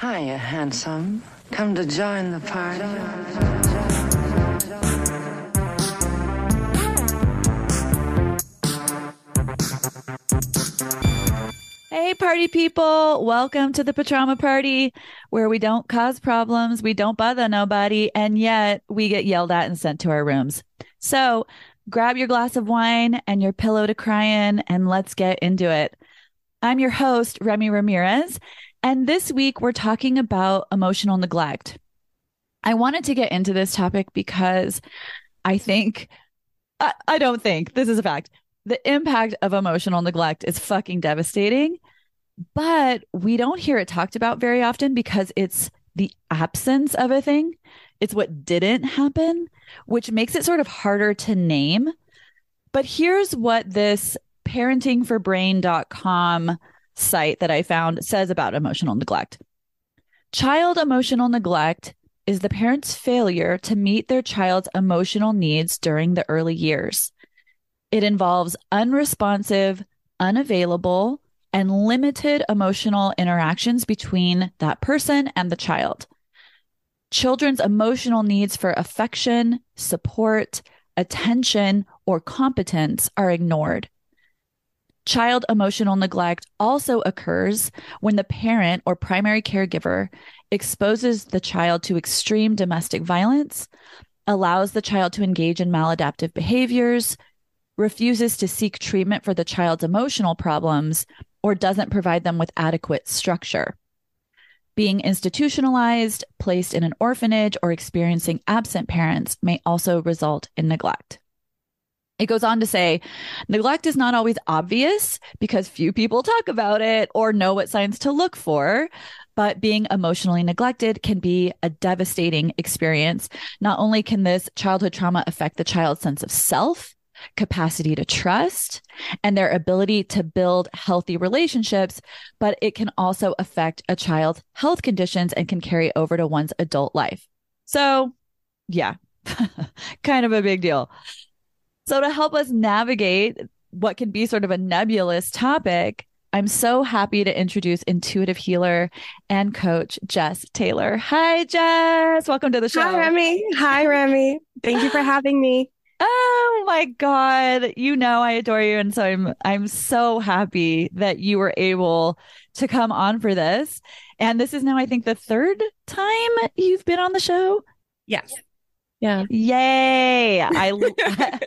Hiya, handsome. Come to join the party. Hey, party people. Welcome to the Patrauma Party, where we don't cause problems, we don't bother nobody, and yet we get yelled at and sent to our rooms. So grab your glass of wine and your pillow to cry in, and let's get into it. I'm your host, Remy Ramirez, and this week we're talking about emotional neglect. I wanted to get into this topic because I think, I, I don't think, this is a fact. The impact of emotional neglect is fucking devastating, but we don't hear it talked about very often because it's the absence of a thing. It's what didn't happen, which makes it sort of harder to name. But here's what this parentingforbrain.com site that I found says about emotional neglect. Child emotional neglect is the parent's failure to meet their child's emotional needs during the early years. It involves unresponsive, unavailable, and limited emotional interactions between that person and the child. Children's emotional needs for affection, support, attention, or competence are ignored. Child emotional neglect also occurs when the parent or primary caregiver exposes the child to extreme domestic violence, allows the child to engage in maladaptive behaviors, refuses to seek treatment for the child's emotional problems, or doesn't provide them with adequate structure. Being institutionalized, placed in an orphanage, or experiencing absent parents may also result in neglect. It goes on to say neglect is not always obvious because few people talk about it or know what signs to look for. But being emotionally neglected can be a devastating experience. Not only can this childhood trauma affect the child's sense of self, capacity to trust, and their ability to build healthy relationships, but it can also affect a child's health conditions and can carry over to one's adult life. So, yeah, kind of a big deal. So, to help us navigate what can be sort of a nebulous topic, I'm so happy to introduce intuitive healer and coach Jess Taylor. Hi, Jess. Welcome to the show. Hi, Remy. Hi, Remy. Thank you for having me. Oh my God. You know I adore you. And so I'm I'm so happy that you were able to come on for this. And this is now, I think, the third time you've been on the show. Yes. Yeah. Yay. I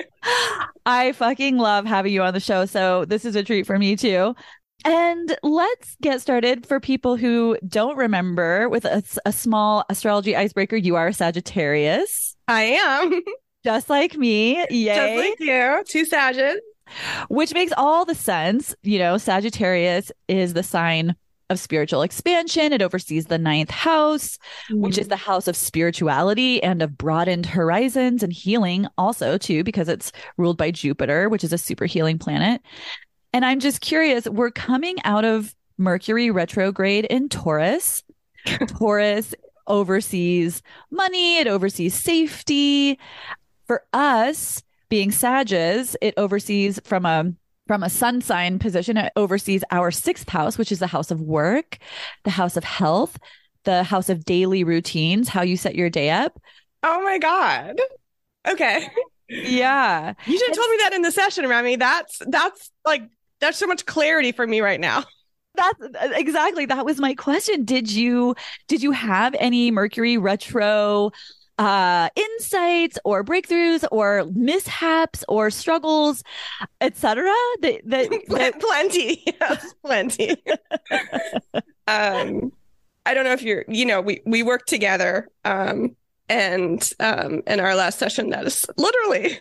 I fucking love having you on the show. So this is a treat for me too. And let's get started for people who don't remember with a, a small astrology icebreaker. You are a Sagittarius. I am. Just like me. Yay. Just like you. Two Sagittarius. Which makes all the sense. You know, Sagittarius is the sign of spiritual expansion. It oversees the ninth house, mm-hmm. which is the house of spirituality and of broadened horizons and healing, also, too, because it's ruled by Jupiter, which is a super healing planet. And I'm just curious, we're coming out of Mercury retrograde in Taurus. Taurus oversees money, it oversees safety. For us, being Sages, it oversees from a from a sun sign position, it oversees our sixth house, which is the house of work, the house of health, the house of daily routines, how you set your day up. Oh my God. Okay. Yeah. You should have told me that in the session, Remy. That's that's like that's so much clarity for me right now. That's exactly that was my question. Did you did you have any Mercury retro uh insights or breakthroughs or mishaps or struggles etc that, that, that plenty yes, plenty um i don't know if you're you know we we work together um and um in our last session that is literally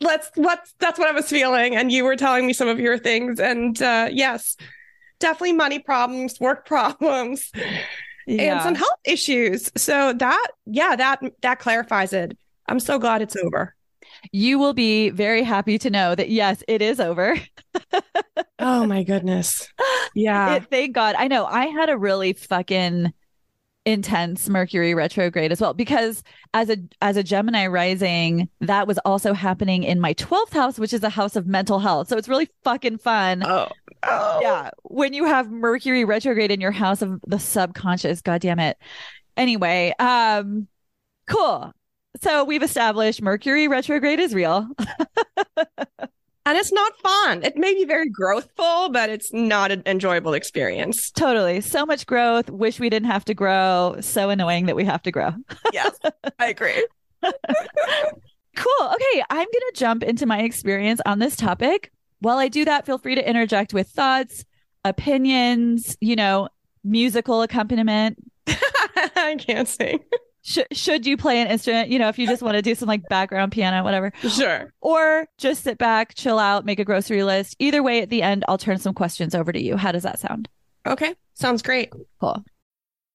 let's let's that's what I was feeling. And you were telling me some of your things. And uh yes, definitely money problems, work problems, yeah. and some health issues. So that yeah, that that clarifies it. I'm so glad it's over. You will be very happy to know that yes, it is over. oh my goodness. Yeah. It, thank God. I know I had a really fucking intense Mercury retrograde as well because as a as a Gemini rising that was also happening in my 12th house which is a house of mental health. So it's really fucking fun. Oh, oh. yeah when you have Mercury retrograde in your house of the subconscious god damn it. Anyway um cool. So we've established Mercury retrograde is real And it's not fun. It may be very growthful, but it's not an enjoyable experience. totally so much growth wish we didn't have to grow so annoying that we have to grow Yes, I agree. Cool. Okay. I'm going to jump into my experience on this topic. While I do that, feel free to interject with thoughts, opinions, you know, musical accompaniment. I can't sing. Sh- should you play an instrument? You know, if you just want to do some like background piano, whatever, Sure. or just sit back, chill out, make a grocery list. Either way, at the end, I'll turn some questions over to you. How does that sound? Okay. Sounds great. Cool.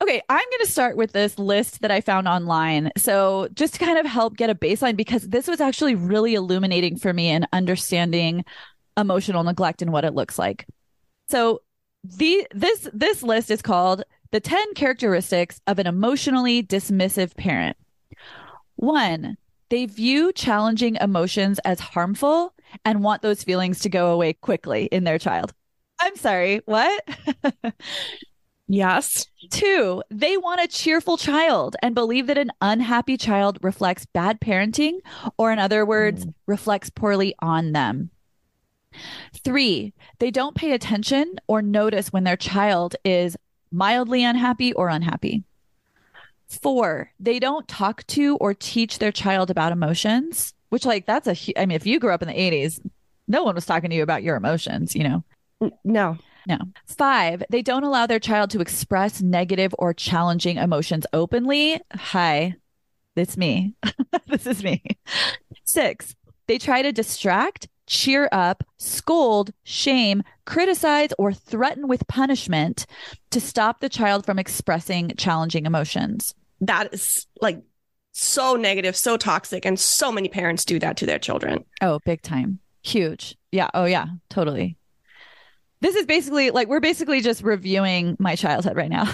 Okay, I'm going to start with this list that I found online. So, just to kind of help get a baseline, because this was actually really illuminating for me in understanding emotional neglect and what it looks like. So, the this this list is called the 10 characteristics of an emotionally dismissive parent. One, they view challenging emotions as harmful and want those feelings to go away quickly in their child. I'm sorry, what? Yes. Two, they want a cheerful child and believe that an unhappy child reflects bad parenting, or in other words, mm. reflects poorly on them. Three, they don't pay attention or notice when their child is mildly unhappy or unhappy. Four, they don't talk to or teach their child about emotions, which, like, that's a, I mean, if you grew up in the 80s, no one was talking to you about your emotions, you know? No. No. Five, they don't allow their child to express negative or challenging emotions openly. Hi, it's me. this is me. Six, they try to distract, cheer up, scold, shame, criticize, or threaten with punishment to stop the child from expressing challenging emotions. That is like so negative, so toxic, and so many parents do that to their children. Oh, big time. Huge. Yeah. Oh, yeah. Totally. This is basically like we're basically just reviewing my childhood right now.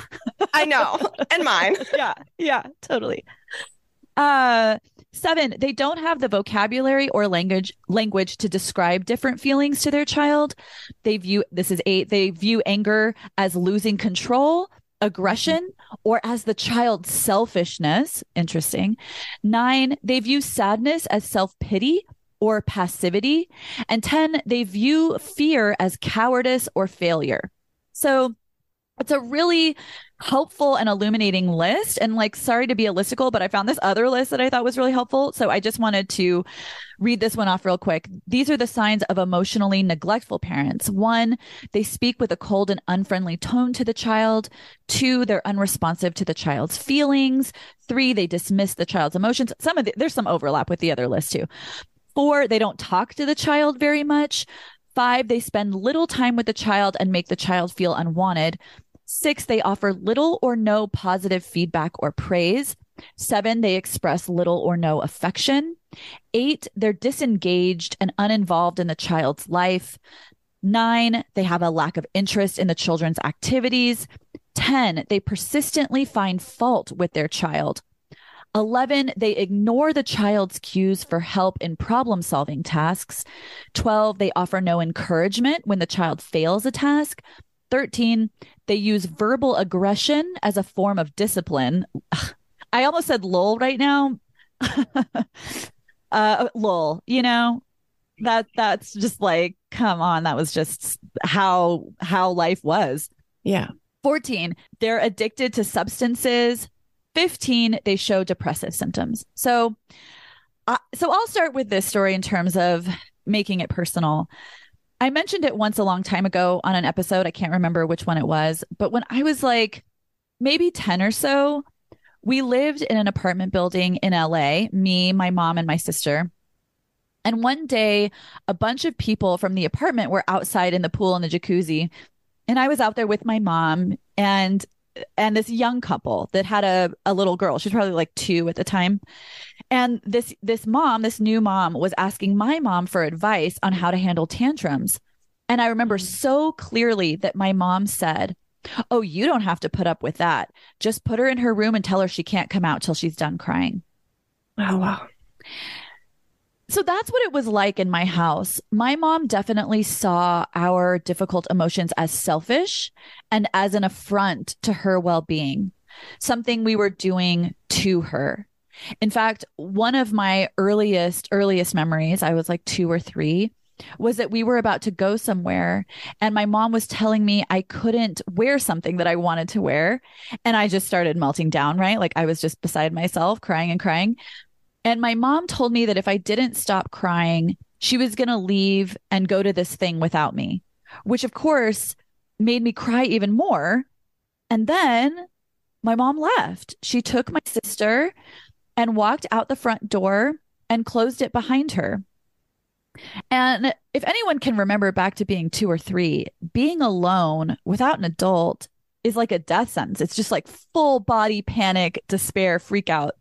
I know. and mine. yeah, yeah, totally. Uh seven, they don't have the vocabulary or language language to describe different feelings to their child. They view this is eight, they view anger as losing control, aggression, or as the child's selfishness. Interesting. Nine, they view sadness as self-pity or passivity. And 10, they view fear as cowardice or failure. So it's a really helpful and illuminating list. And like, sorry to be a listicle, but I found this other list that I thought was really helpful. So I just wanted to read this one off real quick. These are the signs of emotionally neglectful parents. One, they speak with a cold and unfriendly tone to the child. Two, they're unresponsive to the child's feelings. Three, they dismiss the child's emotions. Some of the, there's some overlap with the other list too. Four, they don't talk to the child very much. Five, they spend little time with the child and make the child feel unwanted. Six, they offer little or no positive feedback or praise. Seven, they express little or no affection. Eight, they're disengaged and uninvolved in the child's life. Nine, they have a lack of interest in the children's activities. 10, they persistently find fault with their child. 11, they ignore the child's cues for help in problem solving tasks. 12, they offer no encouragement when the child fails a task. 13, they use verbal aggression as a form of discipline. I almost said lol right now. uh lol, you know? That that's just like come on, that was just how how life was. Yeah. 14, they're addicted to substances. 15, they show depressive symptoms. So, uh, so I'll start with this story in terms of making it personal. I mentioned it once a long time ago on an episode. I can't remember which one it was, but when I was like maybe 10 or so, we lived in an apartment building in LA, me, my mom, and my sister. And one day, a bunch of people from the apartment were outside in the pool and the jacuzzi. And I was out there with my mom and and this young couple that had a, a little girl. She's probably like two at the time. And this this mom, this new mom, was asking my mom for advice on how to handle tantrums. And I remember so clearly that my mom said, Oh, you don't have to put up with that. Just put her in her room and tell her she can't come out till she's done crying. Oh, wow. So that's what it was like in my house. My mom definitely saw our difficult emotions as selfish and as an affront to her well being, something we were doing to her. In fact, one of my earliest, earliest memories, I was like two or three, was that we were about to go somewhere and my mom was telling me I couldn't wear something that I wanted to wear. And I just started melting down, right? Like I was just beside myself, crying and crying. And my mom told me that if I didn't stop crying, she was going to leave and go to this thing without me, which of course made me cry even more. And then my mom left. She took my sister and walked out the front door and closed it behind her. And if anyone can remember back to being two or three, being alone without an adult is like a death sentence. It's just like full body panic, despair, freak out.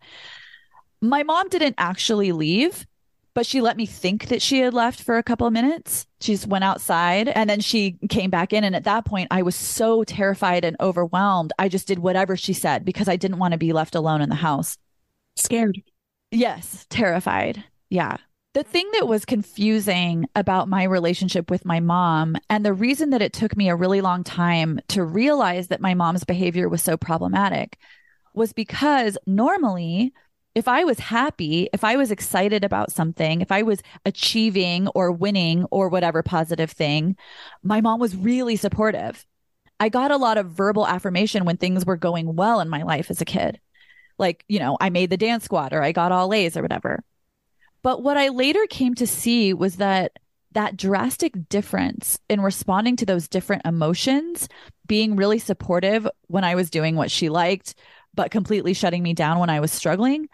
My mom didn't actually leave, but she let me think that she had left for a couple of minutes. She just went outside and then she came back in. And at that point, I was so terrified and overwhelmed. I just did whatever she said because I didn't want to be left alone in the house. Scared. Yes, terrified. Yeah. The thing that was confusing about my relationship with my mom, and the reason that it took me a really long time to realize that my mom's behavior was so problematic, was because normally, if I was happy, if I was excited about something, if I was achieving or winning or whatever positive thing, my mom was really supportive. I got a lot of verbal affirmation when things were going well in my life as a kid. Like, you know, I made the dance squad or I got all A's or whatever. But what I later came to see was that that drastic difference in responding to those different emotions, being really supportive when I was doing what she liked, but completely shutting me down when I was struggling.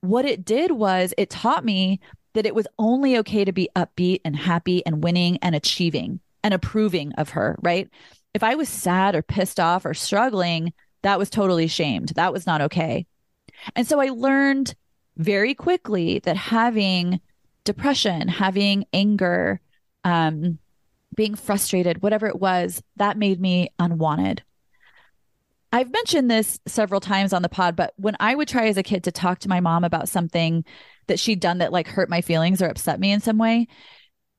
What it did was it taught me that it was only okay to be upbeat and happy and winning and achieving and approving of her, right? If I was sad or pissed off or struggling, that was totally shamed. That was not okay. And so I learned very quickly that having depression, having anger, um, being frustrated, whatever it was, that made me unwanted. I've mentioned this several times on the pod, but when I would try as a kid to talk to my mom about something that she'd done that like hurt my feelings or upset me in some way,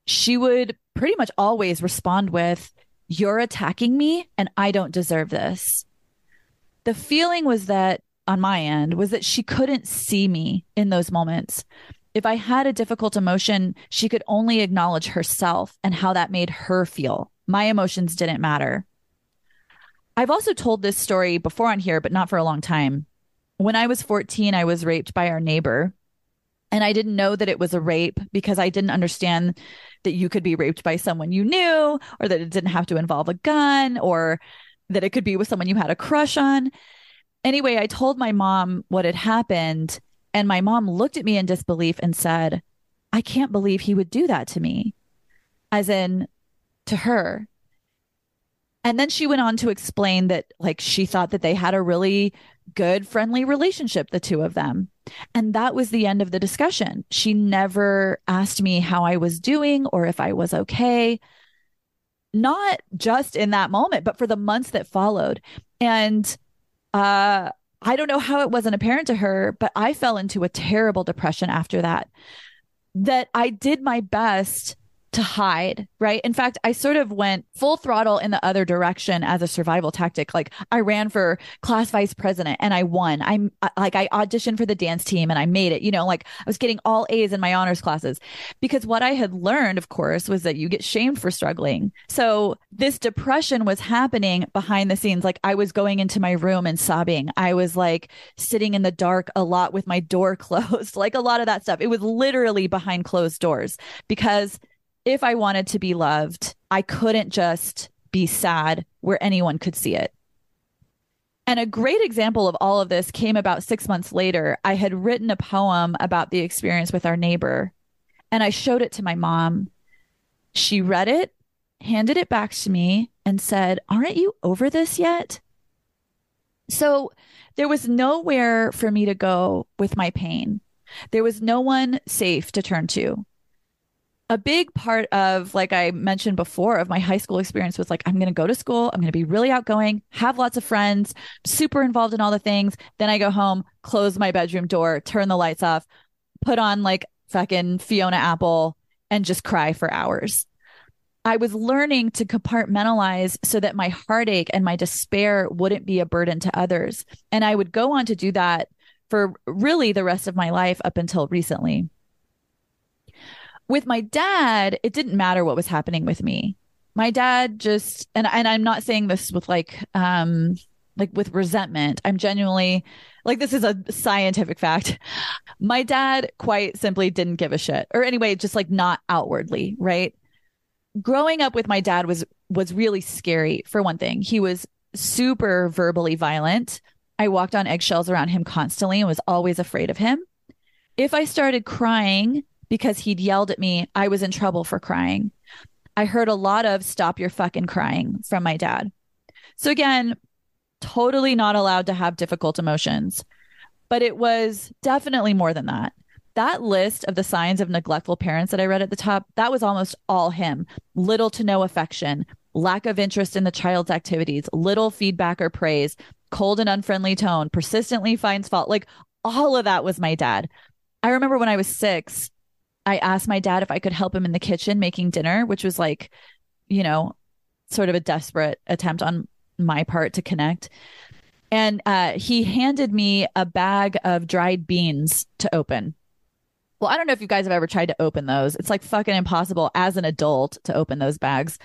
she would pretty much always respond with, You're attacking me and I don't deserve this. The feeling was that on my end was that she couldn't see me in those moments. If I had a difficult emotion, she could only acknowledge herself and how that made her feel. My emotions didn't matter. I've also told this story before on here, but not for a long time. When I was 14, I was raped by our neighbor. And I didn't know that it was a rape because I didn't understand that you could be raped by someone you knew, or that it didn't have to involve a gun, or that it could be with someone you had a crush on anyway, I told my mom what had happened, and my mom looked at me in disbelief and said, I can't believe he would do that to me, as in to her. And then she went on to explain that, like, she thought that they had a really good, friendly relationship, the two of them. And that was the end of the discussion. She never asked me how I was doing or if I was okay. Not just in that moment, but for the months that followed. And uh, I don't know how it wasn't apparent to her, but I fell into a terrible depression after that. That I did my best to hide, right? In fact, I sort of went full throttle in the other direction as a survival tactic. Like I ran for class vice president and I won. I'm like I auditioned for the dance team and I made it. You know, like I was getting all A's in my honors classes because what I had learned, of course, was that you get shamed for struggling. So this depression was happening behind the scenes. Like I was going into my room and sobbing. I was like sitting in the dark a lot with my door closed, like a lot of that stuff. It was literally behind closed doors because if I wanted to be loved, I couldn't just be sad where anyone could see it. And a great example of all of this came about six months later. I had written a poem about the experience with our neighbor, and I showed it to my mom. She read it, handed it back to me, and said, Aren't you over this yet? So there was nowhere for me to go with my pain. There was no one safe to turn to a big part of like i mentioned before of my high school experience was like i'm going to go to school i'm going to be really outgoing have lots of friends super involved in all the things then i go home close my bedroom door turn the lights off put on like fucking fiona apple and just cry for hours. I was learning to compartmentalize so that my heartache and my despair wouldn't be a burden to others. And i would go on to do that for really the rest of my life up until recently with my dad, it didn't matter what was happening with me. My dad just and and I'm not saying this with like um like with resentment. I'm genuinely like this is a scientific fact. My dad quite simply didn't give a shit. Or anyway, just like not outwardly, right? Growing up with my dad was was really scary for one thing. He was super verbally violent. I walked on eggshells around him constantly and was always afraid of him. If I started crying, because he'd yelled at me, I was in trouble for crying. I heard a lot of stop your fucking crying from my dad. So again, totally not allowed to have difficult emotions, but it was definitely more than that. That list of the signs of neglectful parents that I read at the top, that was almost all him. Little to no affection, lack of interest in the child's activities, little feedback or praise, cold and unfriendly tone, persistently finds fault. Like all of that was my dad. I remember when I was six, I asked my dad if I could help him in the kitchen making dinner, which was like, you know, sort of a desperate attempt on my part to connect. And uh, he handed me a bag of dried beans to open. Well, I don't know if you guys have ever tried to open those. It's like fucking impossible as an adult to open those bags.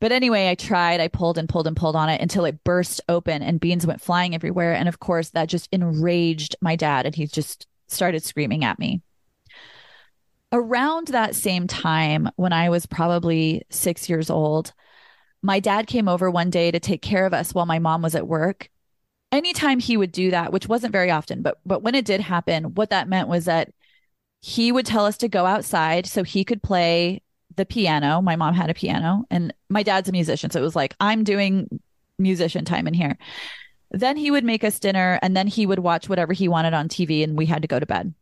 But anyway, I tried. I pulled and pulled and pulled on it until it burst open and beans went flying everywhere. And of course, that just enraged my dad and he just started screaming at me around that same time, when I was probably six years old, my dad came over one day to take care of us while my mom was at work. Anytime he would do that, which wasn't very often, but but when it did happen, what that meant was that he would tell us to go outside so he could play the piano. My mom had a piano and my dad's a musician. So it was like, I'm doing musician time in here. Then he would make us dinner and then he would watch whatever he wanted on TV and we had to go to bed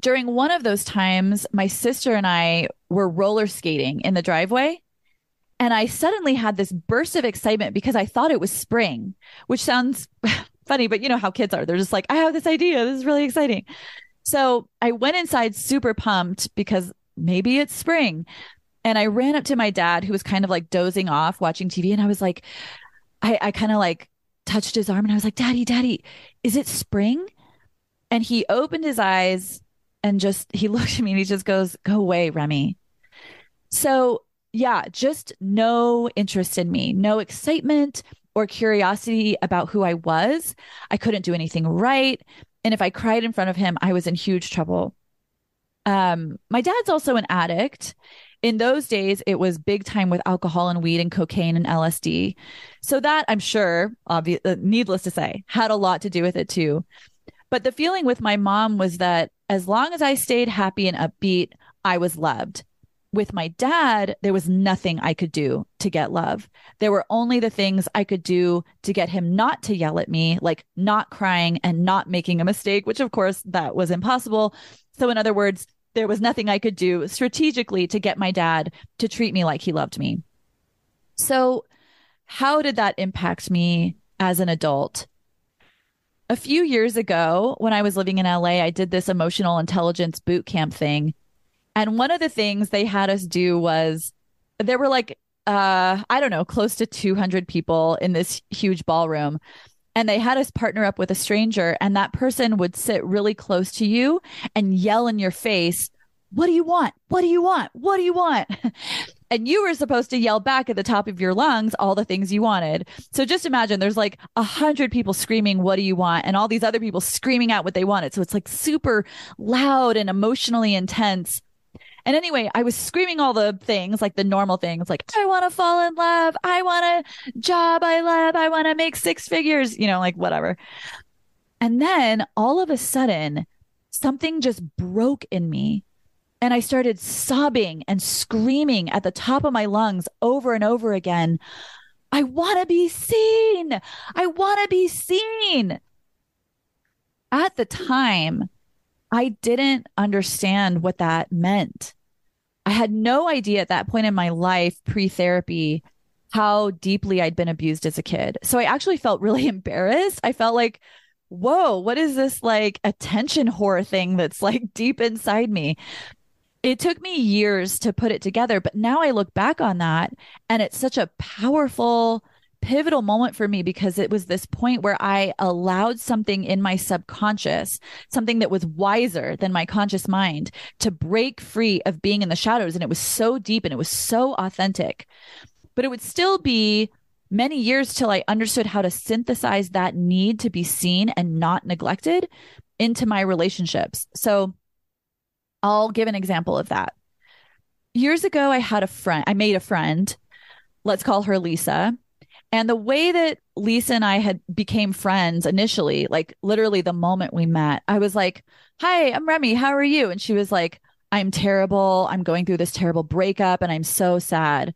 during one of those times, my sister and I were roller skating in the driveway. And I suddenly had this burst of excitement because I thought it was spring, which sounds funny, but you know how kids are. They're just like, I have this idea. This is really exciting. So I went inside super pumped because maybe it's spring. And I ran up to my dad, who was kind of like dozing off watching TV. And I was like, I, I kind of like touched his arm and I was like, Daddy, Daddy, is it spring? And he opened his eyes and just he looked at me and he just goes, Go away, Remy. So, yeah, just no interest in me, no excitement or curiosity about who I was. I couldn't do anything right. And if I cried in front of him, I was in huge trouble. Um, my dad's also an addict. In those days, it was big time with alcohol and weed and cocaine and LSD. So that I'm sure, obvious, uh, needless to say, had a lot to do with it too. But the feeling with my mom was that as long as I stayed happy and upbeat, I was loved. With my dad, there was nothing I could do to get love. There were only the things I could do to get him not to yell at me, like not crying and not making a mistake, which of course that was impossible. So, in other words, there was nothing I could do strategically to get my dad to treat me like he loved me. So, how did that impact me as an adult? A few years ago when I was living in LA, I did this emotional intelligence boot camp thing. And one of the things they had us do was there were like, uh, I don't know, close to 200 people in this huge ballroom. And they had us partner up with a stranger, and that person would sit really close to you and yell in your face, What do you want? What do you want? What do you want? and you were supposed to yell back at the top of your lungs all the things you wanted. So just imagine there's like a hundred people screaming, "What do you want?" and all these other people screaming out what they wanted. So it's like super loud and emotionally intense. And anyway, I was screaming all the things, like the normal things, like, I want to fall in love. I want a job I love. I want to make six figures, you know, like whatever. And then all of a sudden, something just broke in me. And I started sobbing and screaming at the top of my lungs over and over again. I want to be seen. I want to be seen. At the time, I didn't understand what that meant. I had no idea at that point in my life, pre therapy, how deeply I'd been abused as a kid. So I actually felt really embarrassed. I felt like, whoa, what is this like attention whore thing that's like deep inside me? It took me years to put it together, but now I look back on that and it's such a powerful, pivotal moment for me because it was this point where I allowed something in my subconscious, something that was wiser than my conscious mind, to break free of being in the shadows. And it was so deep and it was so authentic. But it would still be many years till I understood how to synthesize that need to be seen and not neglected into my relationships. So I'll give an example of that. Years ago, I had a friend, I made a friend. Let's call her Lisa. And the way that Lisa and I had became friends initially, like literally the moment we met, I was like, Hi, I'm Remy. How are you? And she was like, I'm terrible. I'm going through this terrible breakup and I'm so sad.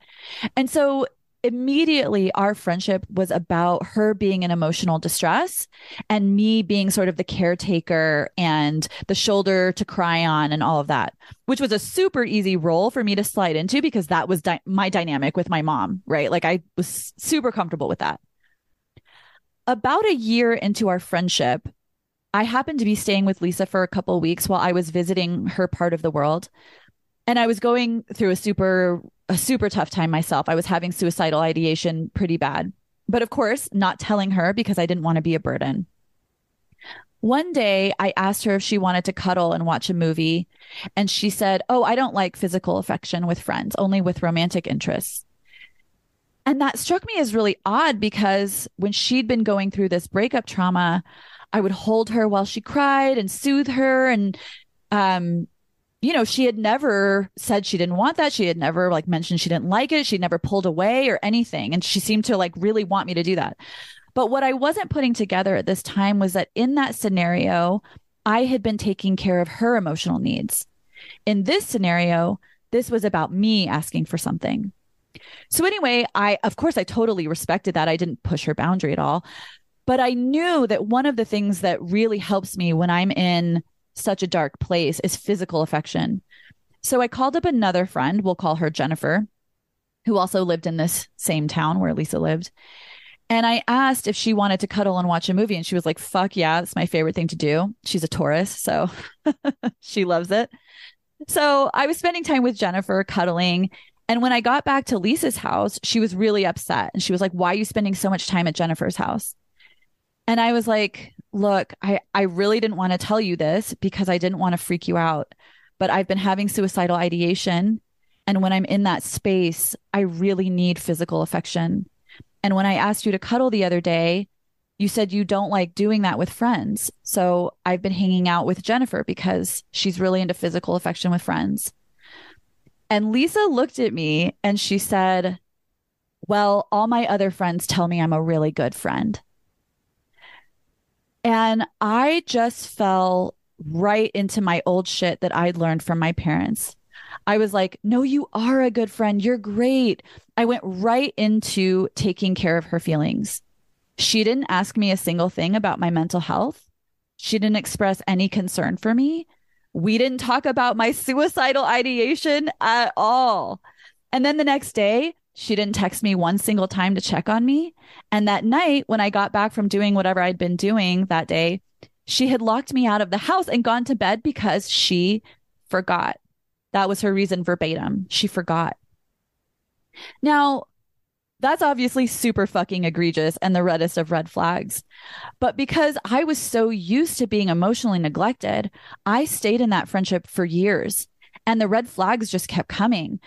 And so immediately our friendship was about her being in emotional distress and me being sort of the caretaker and the shoulder to cry on and all of that, which was a super easy role for me to slide into because that was di- my dynamic with my mom, right? Like I was super comfortable with that. About a year into our friendship, I happened to be staying with Lisa for a couple weeks while I was visiting her part of the world. And I was going through a super a super tough time myself. I was having suicidal ideation pretty bad. But of course, not telling her because I didn't want to be a burden. One day I asked her if she wanted to cuddle and watch a movie. And she said, Oh, I don't like physical affection with friends, only with romantic interests. And that struck me as really odd because when she'd been going through this breakup trauma, I would hold her while she cried and soothe her and um, you know, she had never said she didn't want that. She had never like mentioned she didn't like it. She'd never pulled away or anything. And she seemed to like really want me to do that. But what I wasn't putting together at this time was that in that scenario, I had been taking care of her emotional needs. In this scenario, this was about me asking for something. So anyway, I of course I totally respected that. I didn't push her boundary at all. But I knew that one of the things that really helps me when I'm in such a dark place is physical affection. So I called up another friend, we'll call her Jennifer, who also lived in this same town where Lisa lived. And I asked if she wanted to cuddle and watch a movie. And she was like, fuck yeah, it's my favorite thing to do. She's a Taurus, so she loves it. So I was spending time with Jennifer cuddling. And when I got back to Lisa's house, she was really upset. And she was like, Why are you spending so much time at Jennifer's house? And I was like, look, I, I really didn't want to tell you this because I didn't want to freak you out, but I've been having suicidal ideation. And when I'm in that space, I really need physical affection. And when I asked you to cuddle the other day, you said you don't like doing that with friends. So I've been hanging out with Jennifer because she's really into physical affection with friends. And Lisa looked at me and she said, Well, all my other friends tell me I'm a really good friend. And I just fell right into my old shit that I'd learned from my parents. I was like, no, you are a good friend. You're great. I went right into taking care of her feelings. She didn't ask me a single thing about my mental health. She didn't express any concern for me. We didn't talk about my suicidal ideation at all. And then the next day, she didn't text me one single time to check on me. And that night, when I got back from doing whatever I'd been doing that day, she had locked me out of the house and gone to bed because she forgot. That was her reason verbatim. She forgot. Now, that's obviously super fucking egregious and the reddest of red flags. But because I was so used to being emotionally neglected, I stayed in that friendship for years and the red flags just kept coming.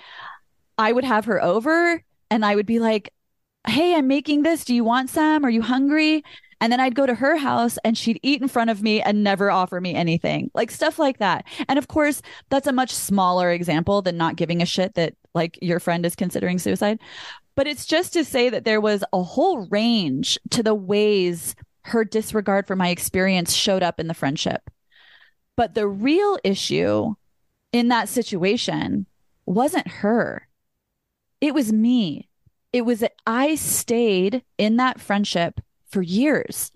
I would have her over and I would be like, Hey, I'm making this. Do you want some? Are you hungry? And then I'd go to her house and she'd eat in front of me and never offer me anything, like stuff like that. And of course, that's a much smaller example than not giving a shit that like your friend is considering suicide. But it's just to say that there was a whole range to the ways her disregard for my experience showed up in the friendship. But the real issue in that situation wasn't her, it was me. It was that I stayed in that friendship for years.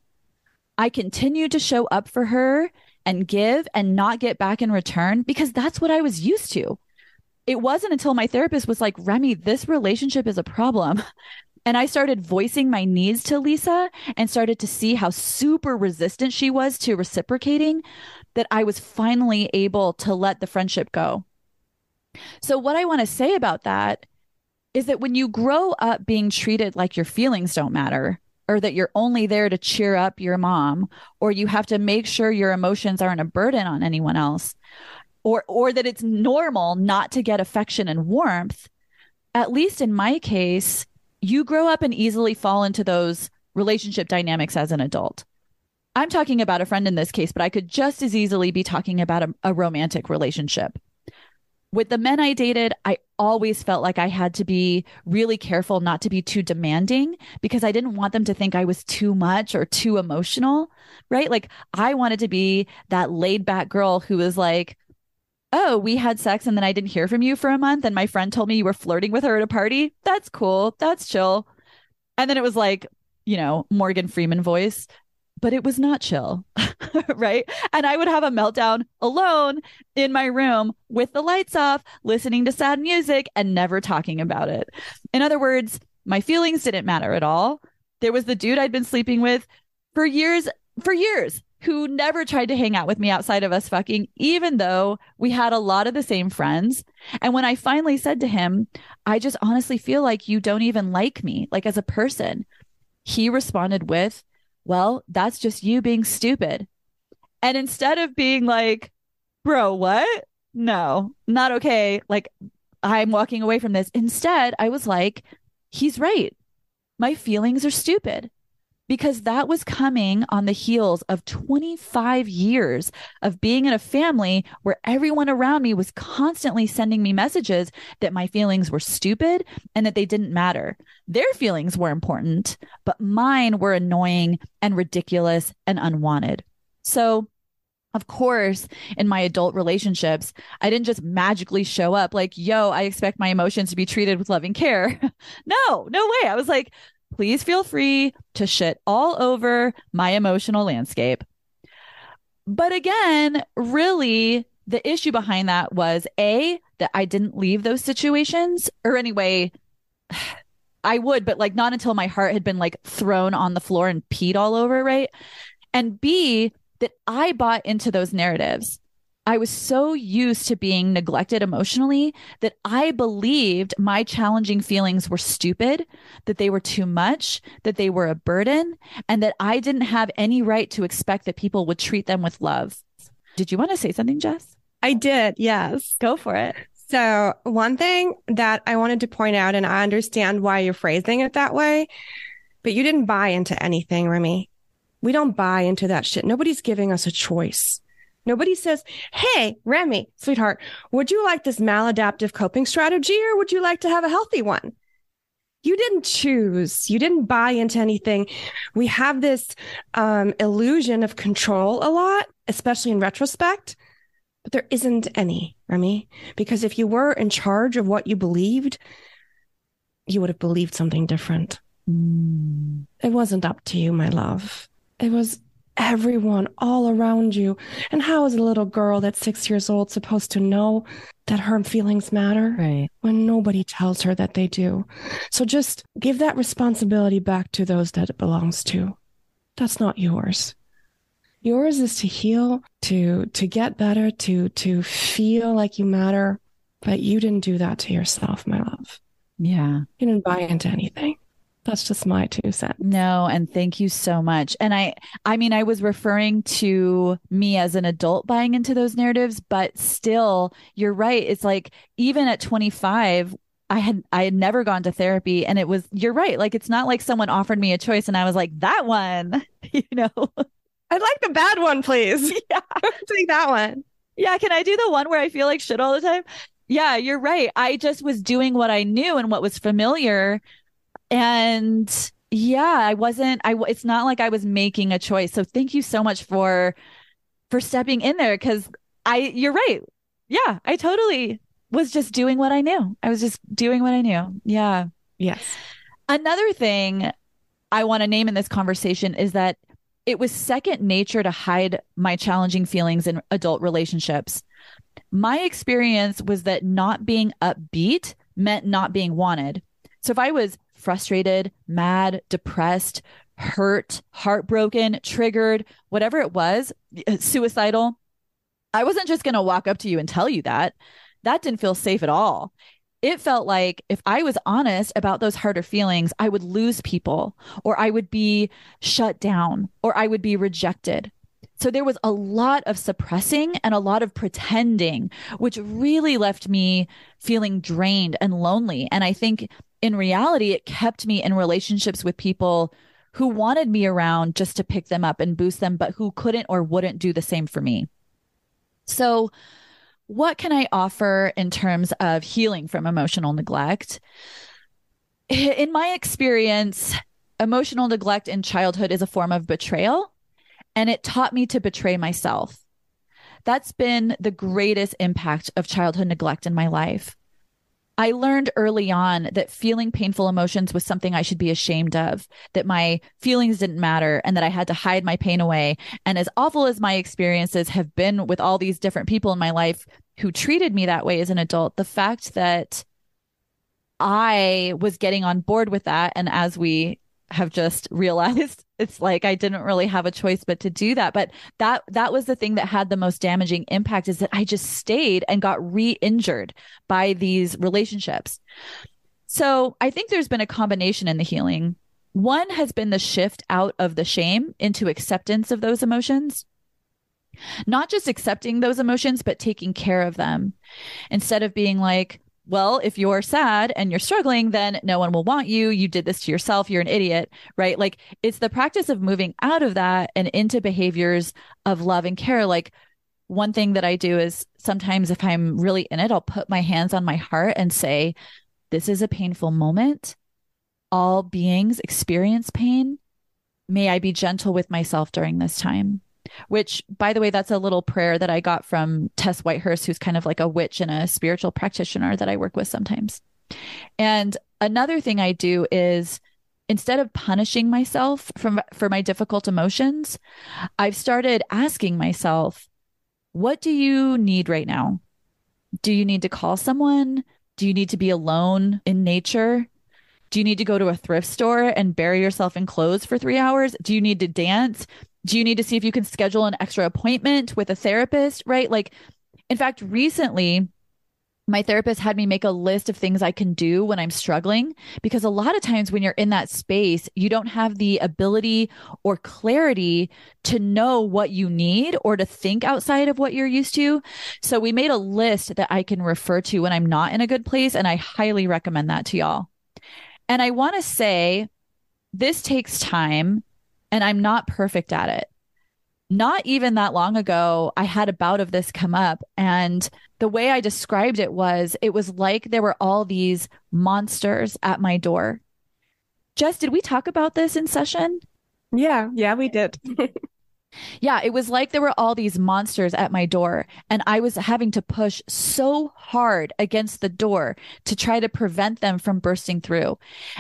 I continued to show up for her and give and not get back in return because that's what I was used to. It wasn't until my therapist was like, Remy, this relationship is a problem. And I started voicing my needs to Lisa and started to see how super resistant she was to reciprocating that I was finally able to let the friendship go. So, what I want to say about that is that when you grow up being treated like your feelings don't matter, or that you're only there to cheer up your mom or you have to make sure your emotions aren't a burden on anyone else or or that it's normal not to get affection and warmth at least in my case you grow up and easily fall into those relationship dynamics as an adult. I'm talking about a friend in this case but i could just as easily be talking about a, a romantic relationship. With the men I dated, I always felt like I had to be really careful not to be too demanding because I didn't want them to think I was too much or too emotional, right? Like I wanted to be that laid back girl who was like, Oh, we had sex and then I didn't hear from you for a month. And my friend told me you were flirting with her at a party. That's cool. That's chill. And then it was like, you know, Morgan Freeman voice but it was not chill, right? And I would have a meltdown alone in my room with the lights off, listening to sad music and never talking about it. In other words, my feelings didn't matter at all. There was the dude I'd been sleeping with for years, for years, who never tried to hang out with me outside of us fucking, even though we had a lot of the same friends. And when I finally said to him, I just honestly feel like you don't even like me, like as a person, he responded with, well, that's just you being stupid. And instead of being like, bro, what? No, not okay. Like, I'm walking away from this. Instead, I was like, he's right. My feelings are stupid because that was coming on the heels of 25 years of being in a family where everyone around me was constantly sending me messages that my feelings were stupid and that they didn't matter. Their feelings were important, but mine were annoying and ridiculous and unwanted. So, of course, in my adult relationships, I didn't just magically show up like, yo, I expect my emotions to be treated with loving care. no, no way. I was like, please feel free to shit all over my emotional landscape. But again, really, the issue behind that was A, that I didn't leave those situations, or anyway, I would, but like not until my heart had been like thrown on the floor and peed all over, right? And B, that I bought into those narratives. I was so used to being neglected emotionally that I believed my challenging feelings were stupid, that they were too much, that they were a burden, and that I didn't have any right to expect that people would treat them with love. Did you want to say something, Jess? I did, yes. Go for it. So, one thing that I wanted to point out, and I understand why you're phrasing it that way, but you didn't buy into anything, Remy. We don't buy into that shit. Nobody's giving us a choice. Nobody says, Hey, Remy, sweetheart, would you like this maladaptive coping strategy or would you like to have a healthy one? You didn't choose. You didn't buy into anything. We have this um, illusion of control a lot, especially in retrospect, but there isn't any, Remy, because if you were in charge of what you believed, you would have believed something different. Mm. It wasn't up to you, my love. It was everyone all around you. And how is a little girl that's six years old supposed to know that her feelings matter right. when nobody tells her that they do? So just give that responsibility back to those that it belongs to. That's not yours. Yours is to heal, to to get better, to to feel like you matter, but you didn't do that to yourself, my love. Yeah. You didn't buy into anything that's just my two cents. No, and thank you so much. And I I mean I was referring to me as an adult buying into those narratives, but still you're right. It's like even at 25 I had I had never gone to therapy and it was you're right. Like it's not like someone offered me a choice and I was like that one you know? I'd like the bad one please. Yeah. Take that one. Yeah can I do the one where I feel like shit all the time? Yeah you're right. I just was doing what I knew and what was familiar and yeah I wasn't I it's not like I was making a choice so thank you so much for for stepping in there cuz I you're right yeah I totally was just doing what I knew. I was just doing what I knew. Yeah. Yes. Another thing I want to name in this conversation is that it was second nature to hide my challenging feelings in adult relationships. My experience was that not being upbeat meant not being wanted. So if I was frustrated, mad, depressed, hurt, heartbroken, triggered, whatever it was, uh, suicidal, I wasn't just going to walk up to you and tell you that that didn't feel safe at all. It felt like if I was honest about those harder feelings, I would lose people or I would be shut down or I would be rejected. So there was a lot of suppressing and a lot of pretending, which really left me feeling drained and lonely. And I think in reality, it kept me in relationships with people who wanted me around just to pick them up and boost them, but who couldn't or wouldn't do the same for me. So what can I offer in terms of healing from emotional neglect? In my experience, emotional neglect in childhood is a form of betrayal, and it taught me to betray myself. That's been the greatest impact of childhood neglect in my life. I learned early on that feeling painful emotions was something I should be ashamed of, that my feelings didn't matter, and that I had to hide my pain away. And as awful as my experiences have been with all these different people in my life who treated me that way as an adult, the fact that I was getting on board with that, and as we have just realized it's like I didn't really have a choice but to do that. But that that was the thing that had the most damaging impact is that I just stayed and got re-injured by these relationships. So I think there's been a combination in the healing. One has been the shift out of the shame into acceptance of those emotions. Not just accepting those emotions, but taking care of them instead of being like, well, if you're sad and you're struggling, then no one will want you. You did this to yourself. You're an idiot, right? Like it's the practice of moving out of that and into behaviors of love and care. Like one thing that I do is sometimes if I'm really in it, I'll put my hands on my heart and say, This is a painful moment. All beings experience pain. May I be gentle with myself during this time which by the way that's a little prayer that i got from tess whitehurst who's kind of like a witch and a spiritual practitioner that i work with sometimes and another thing i do is instead of punishing myself from for my difficult emotions i've started asking myself what do you need right now do you need to call someone do you need to be alone in nature do you need to go to a thrift store and bury yourself in clothes for three hours? Do you need to dance? Do you need to see if you can schedule an extra appointment with a therapist, right? Like, in fact, recently, my therapist had me make a list of things I can do when I'm struggling because a lot of times when you're in that space, you don't have the ability or clarity to know what you need or to think outside of what you're used to. So we made a list that I can refer to when I'm not in a good place. And I highly recommend that to y'all. And I want to say this takes time and I'm not perfect at it. Not even that long ago, I had a bout of this come up. And the way I described it was it was like there were all these monsters at my door. Jess, did we talk about this in session? Yeah, yeah, we did. Yeah, it was like there were all these monsters at my door, and I was having to push so hard against the door to try to prevent them from bursting through.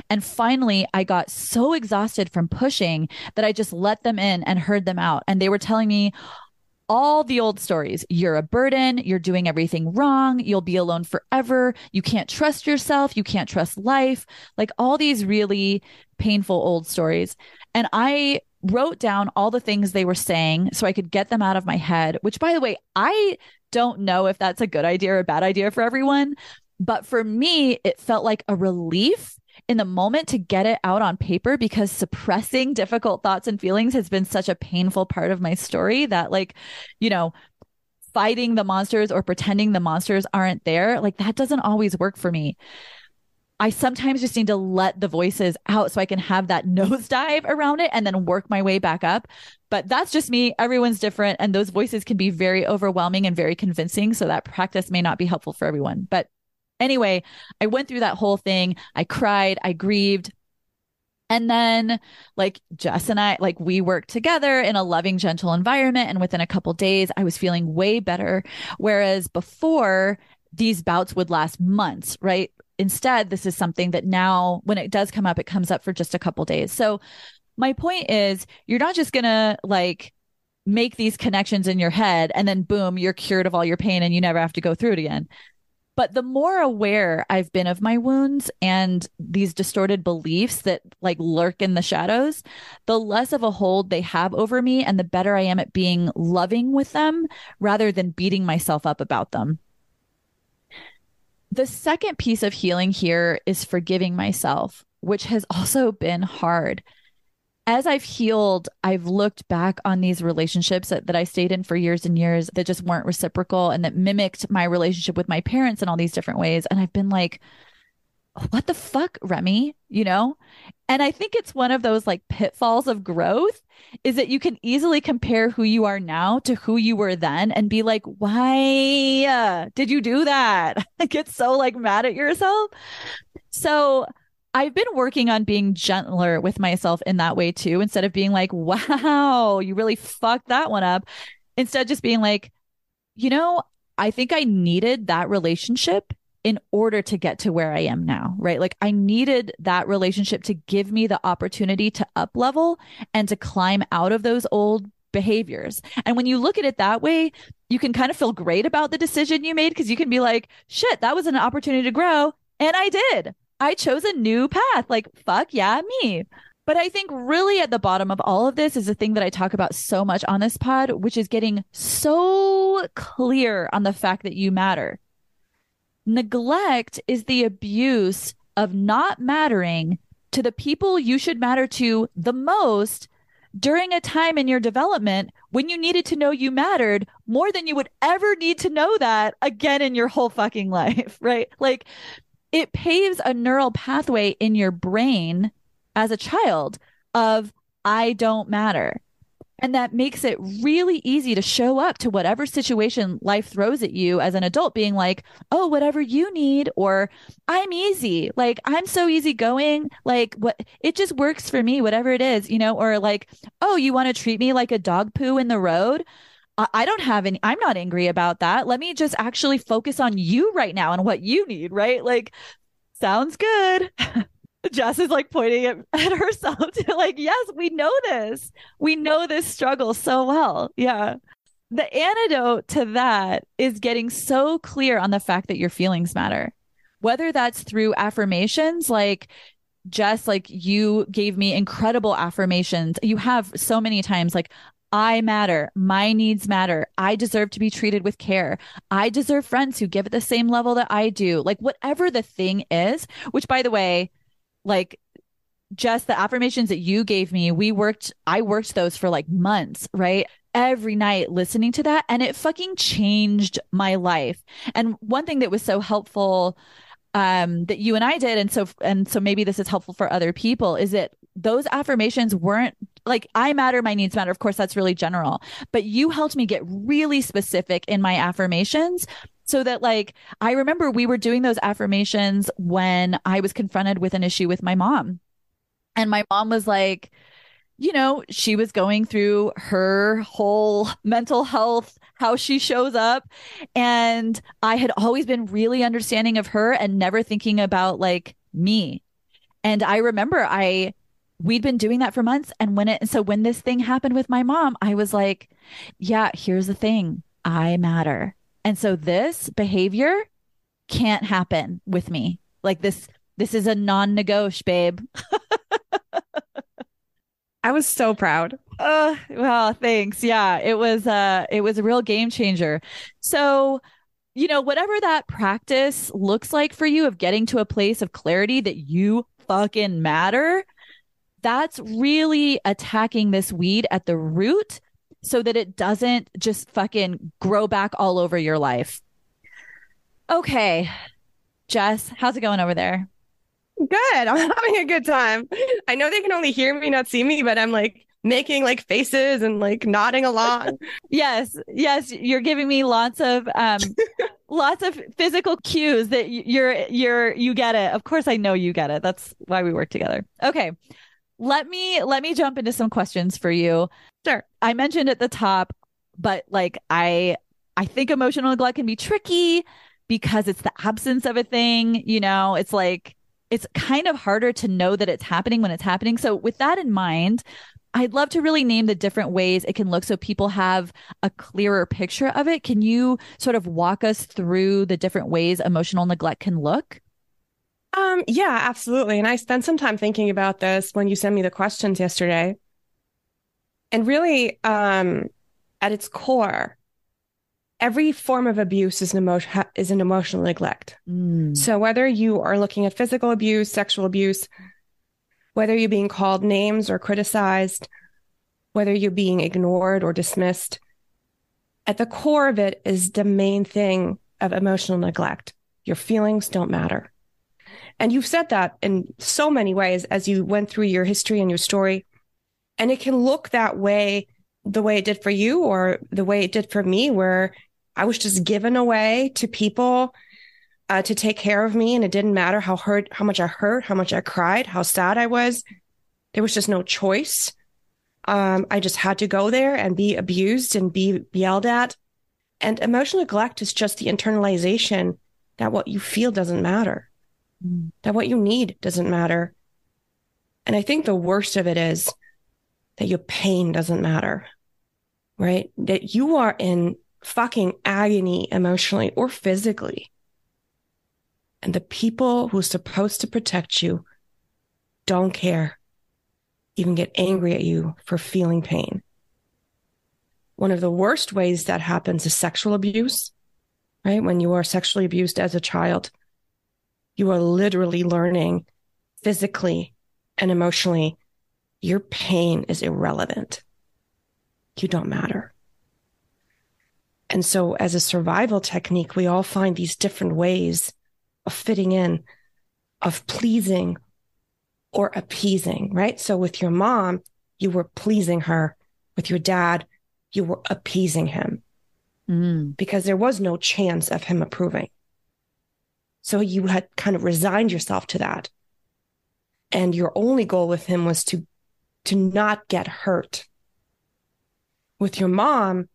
And finally, I got so exhausted from pushing that I just let them in and heard them out. And they were telling me, all the old stories. You're a burden. You're doing everything wrong. You'll be alone forever. You can't trust yourself. You can't trust life. Like all these really painful old stories. And I wrote down all the things they were saying so I could get them out of my head, which by the way, I don't know if that's a good idea or a bad idea for everyone. But for me, it felt like a relief in the moment to get it out on paper because suppressing difficult thoughts and feelings has been such a painful part of my story that, like, you know, fighting the monsters or pretending the monsters aren't there, like that doesn't always work for me. I sometimes just need to let the voices out so I can have that nosedive around it and then work my way back up. But that's just me. Everyone's different. And those voices can be very overwhelming and very convincing. So that practice may not be helpful for everyone. But anyway, I went through that whole thing. I cried, I grieved. And then, like Jess and I, like we worked together in a loving, gentle environment. And within a couple days, I was feeling way better. Whereas before, these bouts would last months, right? Instead, this is something that now, when it does come up, it comes up for just a couple days. So, my point is, you're not just going to like make these connections in your head and then boom, you're cured of all your pain and you never have to go through it again. But the more aware I've been of my wounds and these distorted beliefs that like lurk in the shadows, the less of a hold they have over me and the better I am at being loving with them rather than beating myself up about them. The second piece of healing here is forgiving myself, which has also been hard. As I've healed, I've looked back on these relationships that, that I stayed in for years and years that just weren't reciprocal and that mimicked my relationship with my parents in all these different ways. And I've been like, what the fuck, Remy? You know? And I think it's one of those like pitfalls of growth is that you can easily compare who you are now to who you were then and be like, why uh, did you do that? Get so like mad at yourself. So I've been working on being gentler with myself in that way too, instead of being like, wow, you really fucked that one up. Instead, just being like, you know, I think I needed that relationship in order to get to where I am now, right? Like I needed that relationship to give me the opportunity to up level and to climb out of those old behaviors. And when you look at it that way, you can kind of feel great about the decision you made because you can be like, shit, that was an opportunity to grow. And I did. I chose a new path. Like, fuck yeah, me. But I think really at the bottom of all of this is a thing that I talk about so much on this pod, which is getting so clear on the fact that you matter. Neglect is the abuse of not mattering to the people you should matter to the most during a time in your development when you needed to know you mattered more than you would ever need to know that again in your whole fucking life, right? Like it paves a neural pathway in your brain as a child of I don't matter. And that makes it really easy to show up to whatever situation life throws at you as an adult, being like, oh, whatever you need, or I'm easy. Like, I'm so easygoing. Like, what it just works for me, whatever it is, you know, or like, oh, you want to treat me like a dog poo in the road? I don't have any, I'm not angry about that. Let me just actually focus on you right now and what you need, right? Like, sounds good. Jess is like pointing at, at herself to like, yes, we know this. We know this struggle so well. Yeah. The antidote to that is getting so clear on the fact that your feelings matter, whether that's through affirmations like, Jess, like you gave me incredible affirmations. You have so many times, like, I matter. My needs matter. I deserve to be treated with care. I deserve friends who give at the same level that I do. Like, whatever the thing is, which by the way, like just the affirmations that you gave me, we worked, I worked those for like months, right? Every night listening to that. And it fucking changed my life. And one thing that was so helpful um that you and I did and so and so maybe this is helpful for other people is that those affirmations weren't like I matter my needs matter of course that's really general but you helped me get really specific in my affirmations so that like I remember we were doing those affirmations when I was confronted with an issue with my mom. And my mom was like, you know, she was going through her whole mental health, how she shows up. And I had always been really understanding of her and never thinking about like me. And I remember I, we'd been doing that for months. And when it, so when this thing happened with my mom, I was like, yeah, here's the thing I matter. And so this behavior can't happen with me. Like this, this is a non negotiable, babe. I was so proud. Uh, well, thanks. Yeah, it was uh it was a real game changer. So, you know, whatever that practice looks like for you of getting to a place of clarity that you fucking matter, that's really attacking this weed at the root so that it doesn't just fucking grow back all over your life. Okay. Jess, how's it going over there? Good. I'm having a good time. I know they can only hear me, not see me, but I'm like making like faces and like nodding along. yes, yes, you're giving me lots of um lots of physical cues that you're you're you get it. Of course I know you get it. That's why we work together. Okay. Let me let me jump into some questions for you. Sure. I mentioned at the top, but like I I think emotional neglect can be tricky because it's the absence of a thing, you know, it's like it's kind of harder to know that it's happening when it's happening. So with that in mind, I'd love to really name the different ways it can look so people have a clearer picture of it. Can you sort of walk us through the different ways emotional neglect can look? Um, yeah, absolutely. And I spent some time thinking about this when you sent me the questions yesterday. And really, um, at its core, every form of abuse is an emotion is an emotional neglect. Mm. So whether you are looking at physical abuse, sexual abuse, whether you're being called names or criticized, whether you're being ignored or dismissed, at the core of it is the main thing of emotional neglect. Your feelings don't matter. And you've said that in so many ways as you went through your history and your story. And it can look that way, the way it did for you or the way it did for me, where I was just given away to people uh, to take care of me. And it didn't matter how hurt, how much I hurt, how much I cried, how sad I was. There was just no choice. Um, I just had to go there and be abused and be yelled at. And emotional neglect is just the internalization that what you feel doesn't matter, mm. that what you need doesn't matter. And I think the worst of it is that your pain doesn't matter, right? That you are in fucking agony emotionally or physically. And the people who're supposed to protect you don't care, even get angry at you for feeling pain. One of the worst ways that happens is sexual abuse, right? When you are sexually abused as a child, you are literally learning physically and emotionally, your pain is irrelevant. You don't matter. And so, as a survival technique, we all find these different ways of fitting in, of pleasing or appeasing, right? So, with your mom, you were pleasing her. With your dad, you were appeasing him mm. because there was no chance of him approving. So, you had kind of resigned yourself to that. And your only goal with him was to, to not get hurt. With your mom,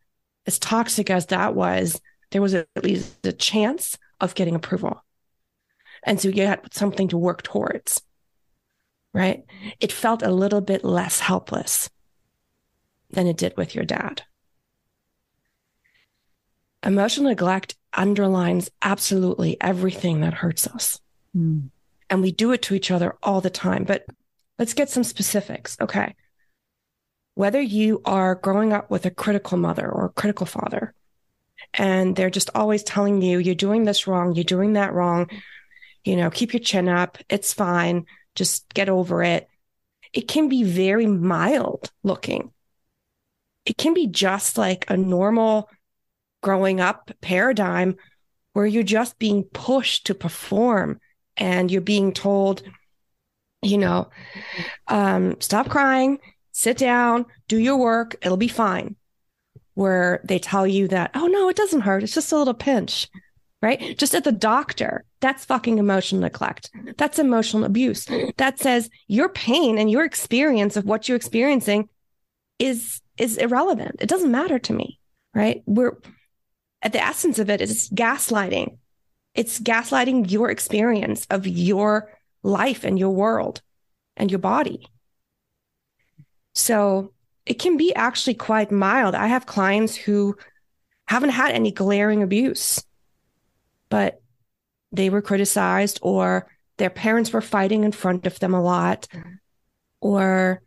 as toxic as that was, there was at least a chance of getting approval. And so you had something to work towards, right? It felt a little bit less helpless than it did with your dad. Emotional neglect underlines absolutely everything that hurts us. Mm. And we do it to each other all the time. But let's get some specifics. Okay whether you are growing up with a critical mother or a critical father, and they're just always telling you, you're doing this wrong, you're doing that wrong, you know, keep your chin up, it's fine, just get over it. It can be very mild looking. It can be just like a normal growing up paradigm where you're just being pushed to perform and you're being told, you know, um, stop crying, sit down, do your work, it'll be fine. Where they tell you that, oh no, it doesn't hurt. It's just a little pinch, right? Just at the doctor. That's fucking emotional neglect. That's emotional abuse. That says your pain and your experience of what you're experiencing is, is irrelevant. It doesn't matter to me, right? We're at the essence of it is gaslighting. It's gaslighting your experience of your life and your world and your body. So it can be actually quite mild. I have clients who haven't had any glaring abuse, but they were criticized or their parents were fighting in front of them a lot, or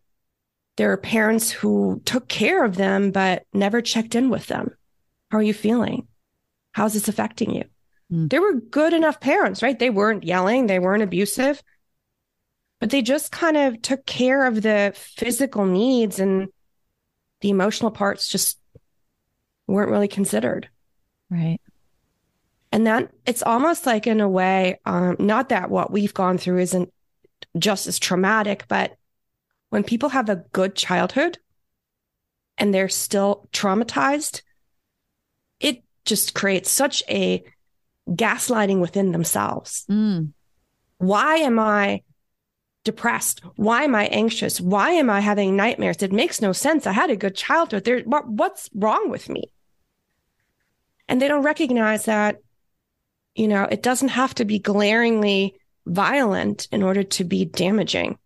there are parents who took care of them but never checked in with them. How are you feeling? How's this affecting you? Mm. They were good enough parents, right? They weren't yelling, they weren't abusive, but they just kind of took care of the physical needs and the emotional parts just weren't really considered. Right. And that it's almost like in a way, um, not that what we've gone through isn't just as traumatic. But when people have a good childhood and they're still traumatized, it just creates such a gaslighting within themselves. Mm. Why am I depressed? Why am I anxious? Why am I having nightmares? It makes no sense. I had a good childhood. There, what, what's wrong with me? And they don't recognize that, you know, it doesn't have to be glaringly violent in order to be damaging.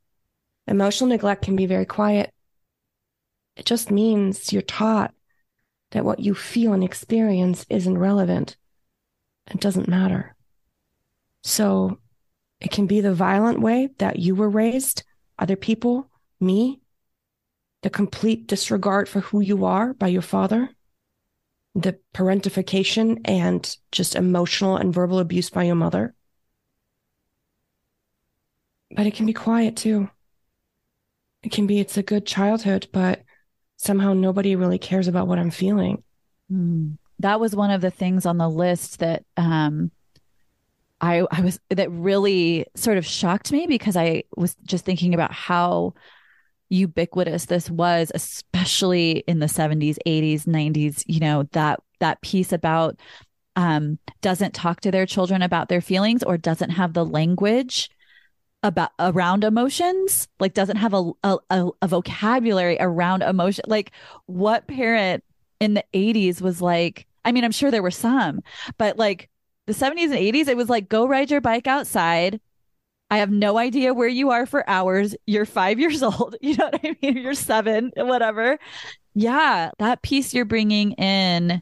Emotional neglect can be very quiet. It just means you're taught that what you feel and experience isn't relevant. It doesn't matter. So it can be the violent way that you were raised, other people, me, the complete disregard for who you are by your father, the parentification and just emotional and verbal abuse by your mother. But it can be quiet too. It can be, it's a good childhood, but somehow nobody really cares about what I'm feeling. Mm. That was one of the things on the list that um, I I was that really sort of shocked me because I was just thinking about how ubiquitous this was, especially in the 70s, 80s, 90s, you know, that that piece about um doesn't talk to their children about their feelings or doesn't have the language about around emotions like doesn't have a, a, a vocabulary around emotion like what parent in the 80s was like i mean i'm sure there were some but like the 70s and 80s it was like go ride your bike outside. I have no idea where you are for hours. You're five years old. You know what i mean? You're seven whatever. Yeah that piece you're bringing in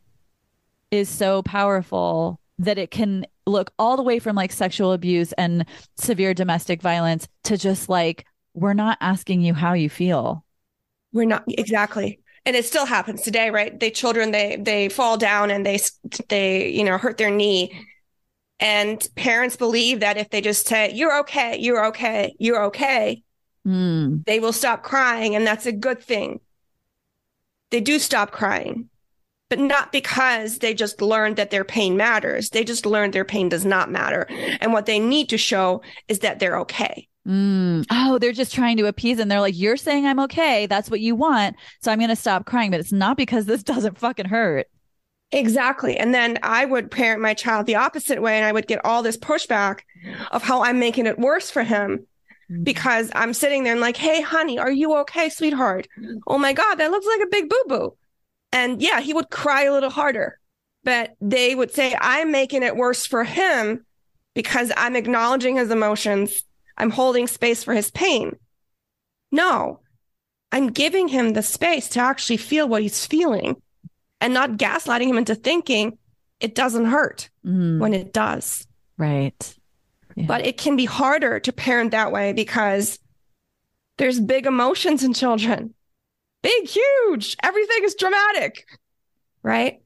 is so powerful that it can look all the way from like sexual abuse and severe domestic violence to just like we're not asking you how you feel. We're not exactly and it still happens today right they children they they fall down and they they you know hurt their knee and parents believe that if they just say you're okay you're okay you're okay mm. they will stop crying and that's a good thing they do stop crying but not because they just learned that their pain matters. They just learned their pain does not matter. And what they need to show is that they're okay. Mm. Oh, they're just trying to appease and they're like, You're saying I'm okay. That's what you want. So I'm going to stop crying. But it's not because this doesn't fucking hurt. Exactly. And then I would parent my child the opposite way and I would get all this pushback of how I'm making it worse for him mm. because I'm sitting there and like, Hey, honey, are you okay, sweetheart? Oh my God, that looks like a big boo boo. And yeah, he would cry a little harder, but they would say, I'm making it worse for him because I'm acknowledging his emotions. I'm holding space for his pain. No, I'm giving him the space to actually feel what he's feeling and not gaslighting him into thinking it doesn't hurt mm. when it does. Right. Yeah. But it can be harder to parent that way because there's big emotions in children big, huge. Everything is dramatic, right?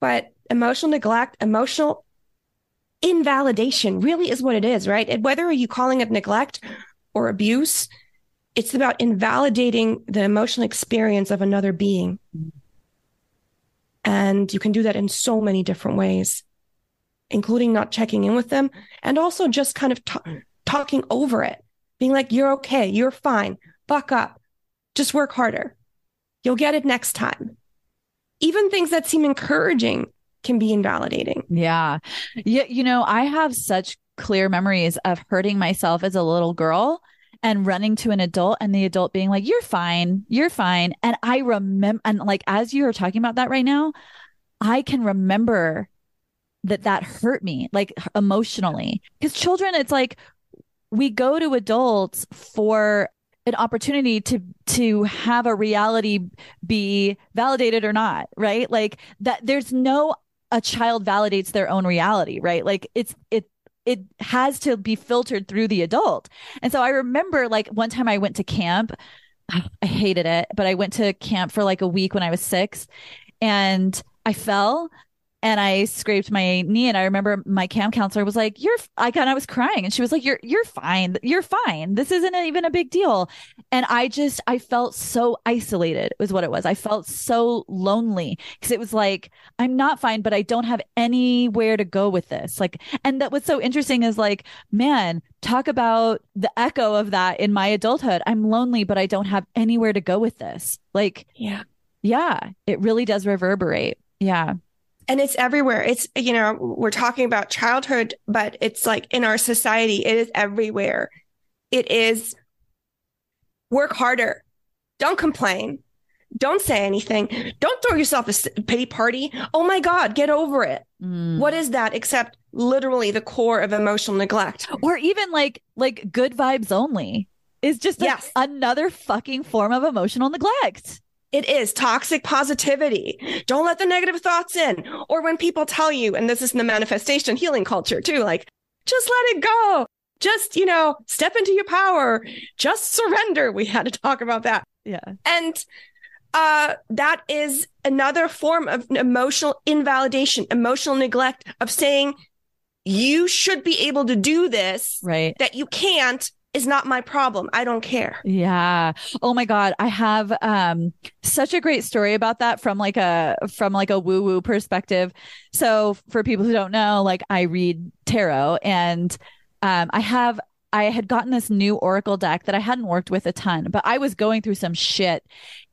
But emotional neglect, emotional invalidation really is what it is, right? And whether you calling it neglect or abuse, it's about invalidating the emotional experience of another being. And you can do that in so many different ways, including not checking in with them and also just kind of t- talking over it, being like, you're okay, you're fine, buck up, just work harder. You'll get it next time. Even things that seem encouraging can be invalidating. Yeah. Yeah. You know, I have such clear memories of hurting myself as a little girl and running to an adult and the adult being like, you're fine. You're fine. And I remember, and like, as you are talking about that right now, I can remember that that hurt me like emotionally because children, it's like, we go to adults for an opportunity to to have a reality be validated or not right like that there's no a child validates their own reality right? Like it's it it has to be filtered through the adult. And so i remember like one time i went to camp. I hated it but i went to camp for like a week when i was 6 and i fell and I scraped my knee. And I remember my camp counselor was like, "You're," I kind of was crying, and she was like, "You're, you're fine. You're fine. This isn't even a big deal." And I just, I felt so isolated. Was what it was. I felt so lonely because it was like I'm not fine, but I don't have anywhere to go with this. Like, and that what's so interesting is like, man, talk about the echo of that in my adulthood. I'm lonely, but I don't have anywhere to go with this. Like, Yeah. yeah, it really does reverberate. Yeah. And it's everywhere. It's, you know, we're talking about childhood, but it's like in our society, it is everywhere. It is work harder. Don't complain. Don't say anything. Don't throw yourself a pity party. Oh my God, get over it. Mm. What is that except literally the core of emotional neglect? or even like like good vibes only is just a- Yes. another fucking form of emotional neglect. It is toxic positivity. Don't let the negative thoughts in. Or when people tell you, and this is in the manifestation healing culture too, like, just let it go. Just, you know, step into your power. Just surrender. We had to talk about that. Yeah. And uh, that is another form of emotional invalidation, emotional neglect of saying, you should be able to do this, Right. that you can't is not my problem. I don't care. Yeah. Oh my God. I have um such a great story about that from like a from like a woo-woo perspective. So for people who don't know, like I read tarot and um I have I had gotten this new oracle deck that I hadn't worked with a ton, but I was going through some shit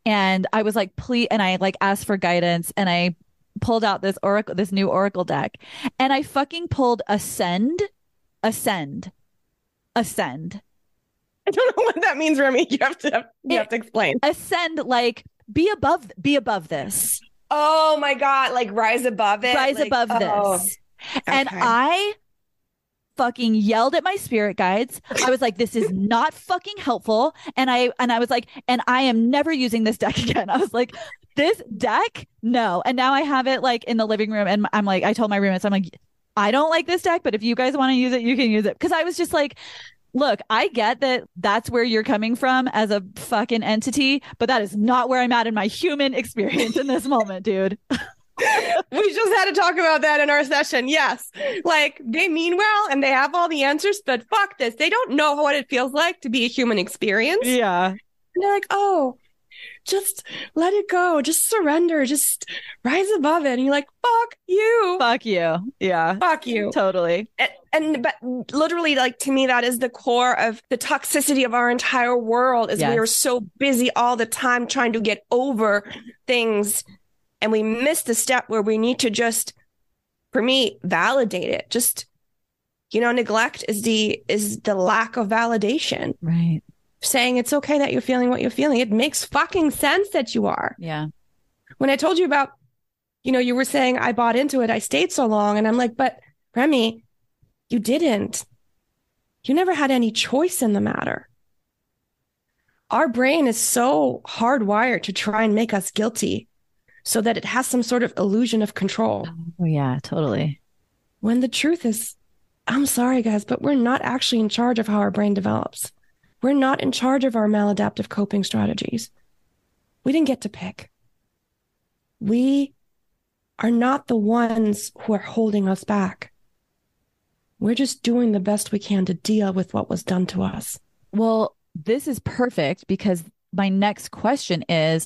and I was like, please and I like asked for guidance and I pulled out this oracle this new oracle deck and I fucking pulled ascend ascend ascend I don't know what that means, Remy. You have to you have to explain. ascend like be above be above this. Oh my god, like rise above it. rise like, above oh, this. And i fucking yelled at my spirit guides. I was like this is not fucking helpful. And i and i was like and i am never using this deck again. I was like this deck? No. And now i have it like in the living room and i'm like i told my roommates i'm like i don't like this deck but if you guys want to use it you can use it. Because i was just like look i get that that's where you're coming from as a fucking entity but that is not where i'm at in my human experience in this moment dude we just had to talk about that in our session. Yes. Like they mean well and they have all the answers, but fuck this. They don't know what it feels like to be a human experience. yeah And they're like, oh, just let it go. Just surrender. Just rise above it. And you're like, fuck you. fuck you yeah Fuck you. totally and, and but literally like to me that is the core of the toxicity of our entire world is we are so busy all the time trying to get over things and we miss the step where we need to just for me validate it just you know neglect is the is the lack of validation right saying it's okay that you're feeling what you're feeling it makes fucking sense that you are yeah when I told you about, you know, you were saying I bought into it, I stayed so long. And I'm like, but Remy, you didn't. You never had any choice in the matter. Our brain is so hardwired to try and make us guilty so that it has some sort of illusion of control. oh yeah totally When the truth is, I'm sorry, guys, but we're not actually in charge of how our brain develops. We're not in charge of our maladaptive coping strategies. We didn't get to pick. We are not the ones who are holding us back. We're just doing the best we can to deal with what was done to us. Well, this is perfect because my next question is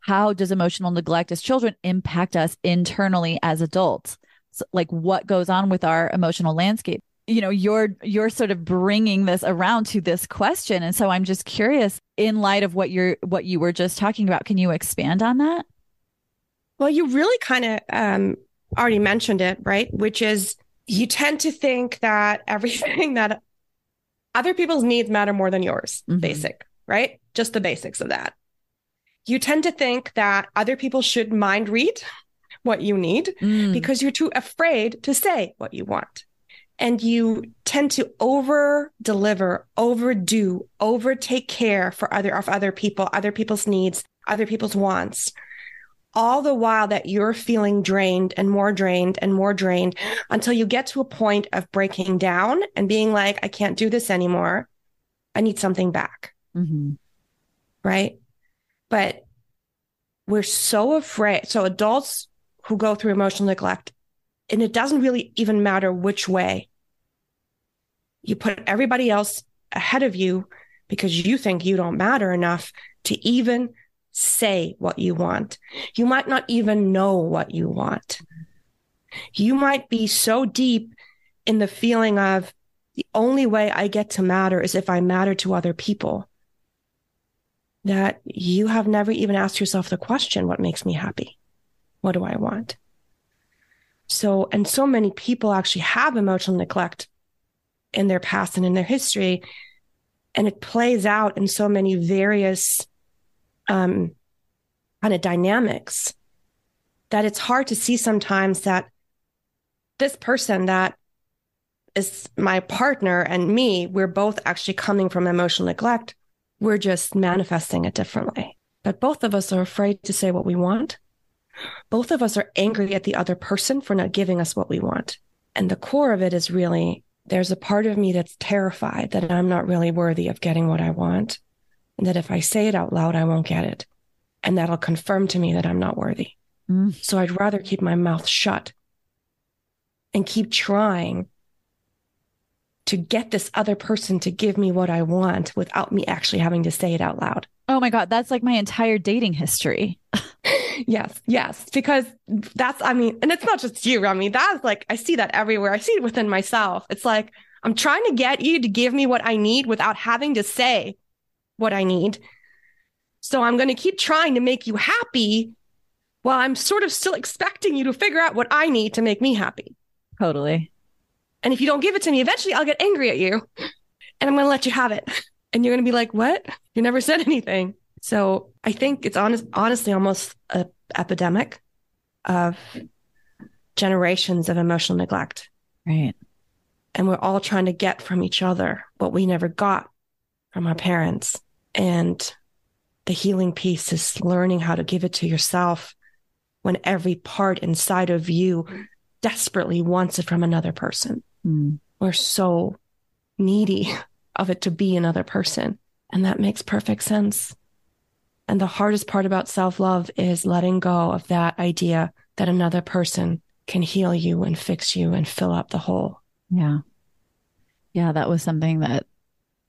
how does emotional neglect as children impact us internally as adults? So, like what goes on with our emotional landscape? You know, you're you're sort of bringing this around to this question and so I'm just curious in light of what you're what you were just talking about, can you expand on that? Well, you really kind of um, already mentioned it, right? Which is you tend to think that everything that other people's needs matter more than yours, Mhm. basic, right? Just the basics of that. You tend to think that other people should mind read what you need Mm, because you're too afraid to say what you want. And you tend to over deliver, overdo, over take care for other of other people, other people's needs, other people's wants. All the while that you're feeling drained and more drained and more drained until you get to a point of breaking down and being like, I can't do this anymore. I need something back mhm. right? But we're so afraid. So adults who go through emotional neglect and it doesn't really even matter which way. You put everybody else ahead of you because you think you don't matter enough to even say what you want. You might not even know what you want. You might be so deep in the feeling of the only way I get to matter is if I matter to other people that you have never even asked yourself the question, what makes me happy? What do I want? So, and so many people actually have emotional neglect in their past and in their history. And it plays out in so many various um, kind of dynamics that it's hard to see sometimes that this person that is my partner and me, we're both actually coming from emotional neglect. We're just manifesting it differently. But both of us are afraid to say what we want. Both of us are angry at the other person for not giving us what we want. And the core of it is really there's a part of me that's terrified that I'm not really worthy of getting what I want. And that if I say it out loud, I won't get it. And that'll confirm to me that I'm not worthy. Mm. So I'd rather keep my mouth shut and keep trying to get this other person to give me what I want without me actually having to say it out loud. Oh my God. That's like my entire dating history. yes, yes. Because that's, I mean, and it's not just you, Remy. That's like, I see that everywhere. I see it within myself. It's like, I'm trying to get you to give me what I need without having to say what I need. So I'm going to keep trying to make you happy while I'm sort of still expecting you to figure out what I need to make me happy. Totally. And if you don't give it to me, eventually I'll get angry at you and I'm going to let you have it. And you're going to be like, what? You never said anything. So I think it's honest, honestly almost an epidemic of generations of emotional neglect. Right. And we're all trying to get from each other what we never got from our parents. And the healing piece is learning how to give it to yourself when every part inside of you desperately wants it from another person. Mm. We're so needy of it to be another person. And that makes perfect sense. And the hardest part about self love is letting go of that idea that another person can heal you and fix you and fill up the hole. Yeah. Yeah. That was something that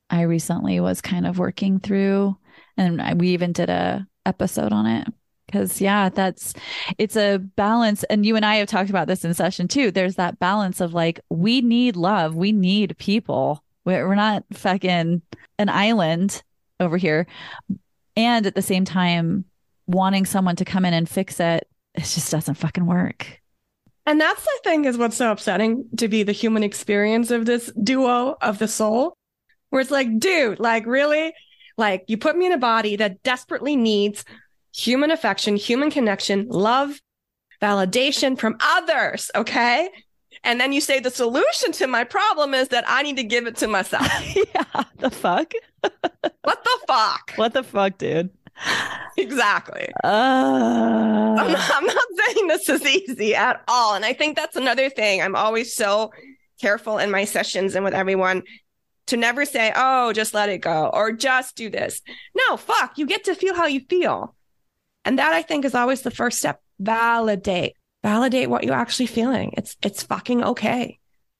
I recently was kind of working through. And we even did a episode on it because yeah that's it's a balance and you and i have talked about this in session too there's that balance of like we need love we need people we're not fucking an island over here and at the same time wanting someone to come in and fix it it just doesn't fucking work and that's the thing is what's so upsetting to be the human experience of this duo of the soul where it's like dude like really like you put me in a body that desperately needs human affection, human connection, love, validation from others. Okay. And then you say the solution to my problem is that I need to give it to myself. yeah. The fuck? what the fuck? What the fuck, dude? Exactly. Uh... I'm, not, I'm not saying this is easy at all. And I think that's another thing. I'm always so careful in my sessions and with everyone to never say, oh, just let it go or just do this. No, fuck. You get to feel how you feel. And that I think is always the first step. Validate. Validate what you're actually feeling. It's it's fucking okay.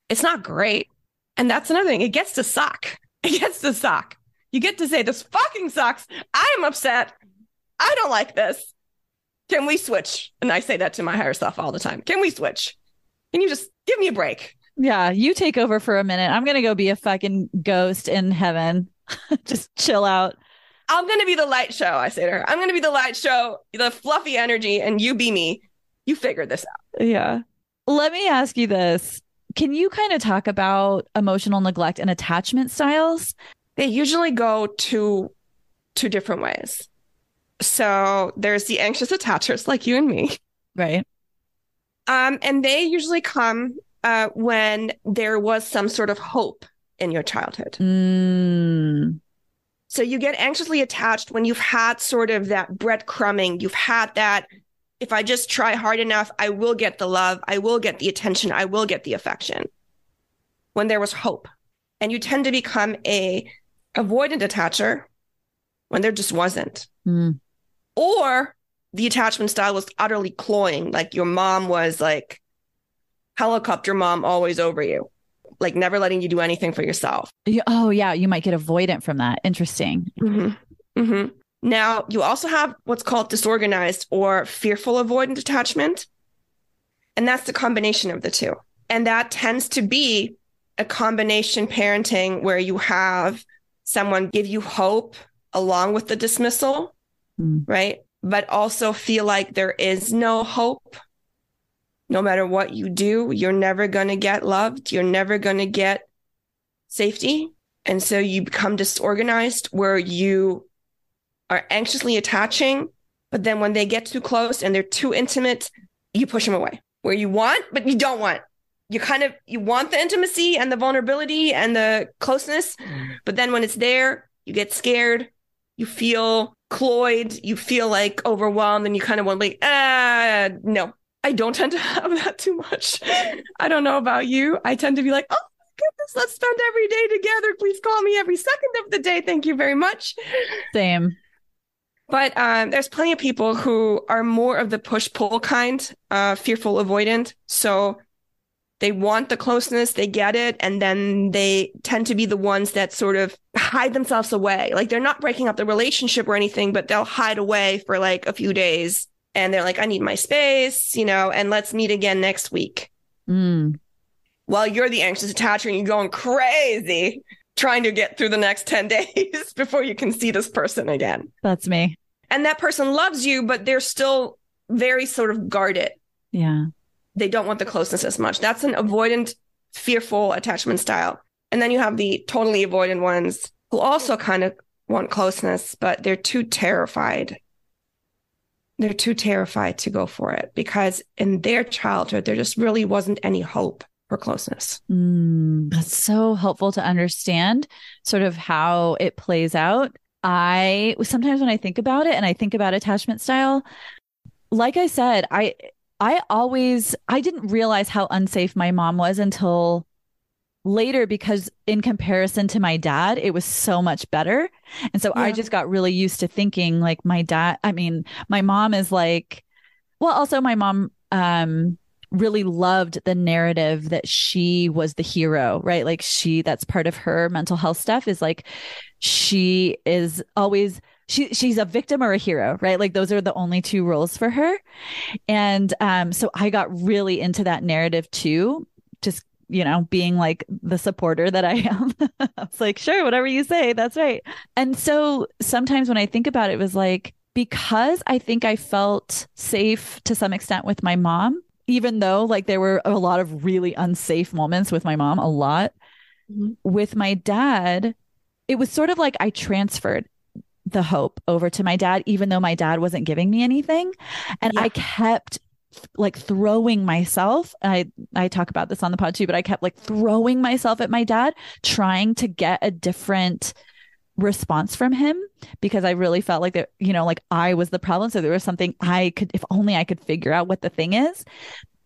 It's not great. And that's another thing. It gets to suck. It gets to suck. You get to say, this fucking sucks. I'm upset. I don't like this. Can we switch? And I say that to my higher self all the time. Can we switch? Can you just give me a break? Yeah, you take over for a minute. I'm going to go be a fucking ghost in heaven. just chill out. I'm going to be the light show. I say to her, I'm going to be the light show, the fluffy energy, and you be me. You figured this out. Yeah. Let me ask you this. Can you kind of talk about emotional neglect and attachment styles? They usually go to two different ways. So there's the anxious attachers like you and me. Right. Um, and they usually come uh, when there was some sort of hope in your childhood. Mm. So you get anxiously attached when you've had sort of that breadcrumbing. You've had that, if I just try hard enough, I will get the love, I will get the attention, I will get the affection. When there was hope. And you tend to become a avoidant attacher when there just wasn't. Mm. Or the attachment style was utterly cloying, like your mom was like helicopter mom always over you, like never letting you do anything for yourself. Oh, yeah. You might get avoidant from that. Interesting. Mm-hmm. Mm-hmm. Now, you also have what's called disorganized or fearful avoidant attachment. And that's the combination of the two. And that tends to be a combination parenting where you have someone give you hope along with the dismissal, Mm. right? But also feel like there is no hope. No matter what you do, you're never going to get loved. You're never going to get safety. And so you become disorganized where you are anxiously attaching, but then when they get too close and they're too intimate, you push them away. Where you want, but you don't want. You kind of you want the intimacy and the vulnerability and the closeness, but then when it's there, you get scared, you feel cloyed, you feel like overwhelmed, and you kind of want like, ah, no. I don't tend to have that too much. I don't know about you. I tend to be like, oh my goodness, let's spend every day together. Please call me every second of the day. Thank you very much. Same. But um, there's plenty of people who are more of the push pull kind, uh, fearful avoidant. So they want the closeness, they get it, and then they tend to be the ones that sort of hide themselves away. Like they're not breaking up the relationship or anything, but they'll hide away for like a few days. And they're like, I need my space, you know, and let's meet again next week. Mm. While you're the anxious attacher and you're going crazy trying to get through the next 10 days before you can see this person again. That's me. And that person loves you, but they're still very sort of guarded. Yeah. They don't want the closeness as much. That's an avoidant, fearful attachment style. And then you have the totally avoidant ones who also kind of want closeness, but they're too terrified. They're too terrified to go for it because in their childhood, there just really wasn't any hope for closeness. Mm, that's so helpful to understand sort of how it plays out. I sometimes when I think about it and I think about attachment style, like I said, I I always I didn't realize how unsafe my mom was until later because in comparison to my dad, it was so much better. And so I just got really used to thinking like my dad, I mean, my mom is like well, also my mom um really loved the narrative that she was the hero, right? Like she that's part of her mental health stuff is like she is always she she's a victim or a hero, right? Like those are the only two roles for her. And um so I got really into that narrative too, just you know, being like the supporter that I am. I was like, sure, whatever you say, that's right. And so sometimes when I think about it, it was like because I think I felt safe to some extent with my mom, even though like there were a lot of really unsafe moments with my mom, a lot. Mhm. With my dad, it was sort of like I transferred the hope over to my dad, even though my dad wasn't giving me anything. And Yeah. I kept like throwing myself. I I talk about this on the pod too, but I kept like throwing myself at my dad, trying to get a different response from him because I really felt like that, you know, like I was the problem. So there was something I could, if only I could figure out what the thing is.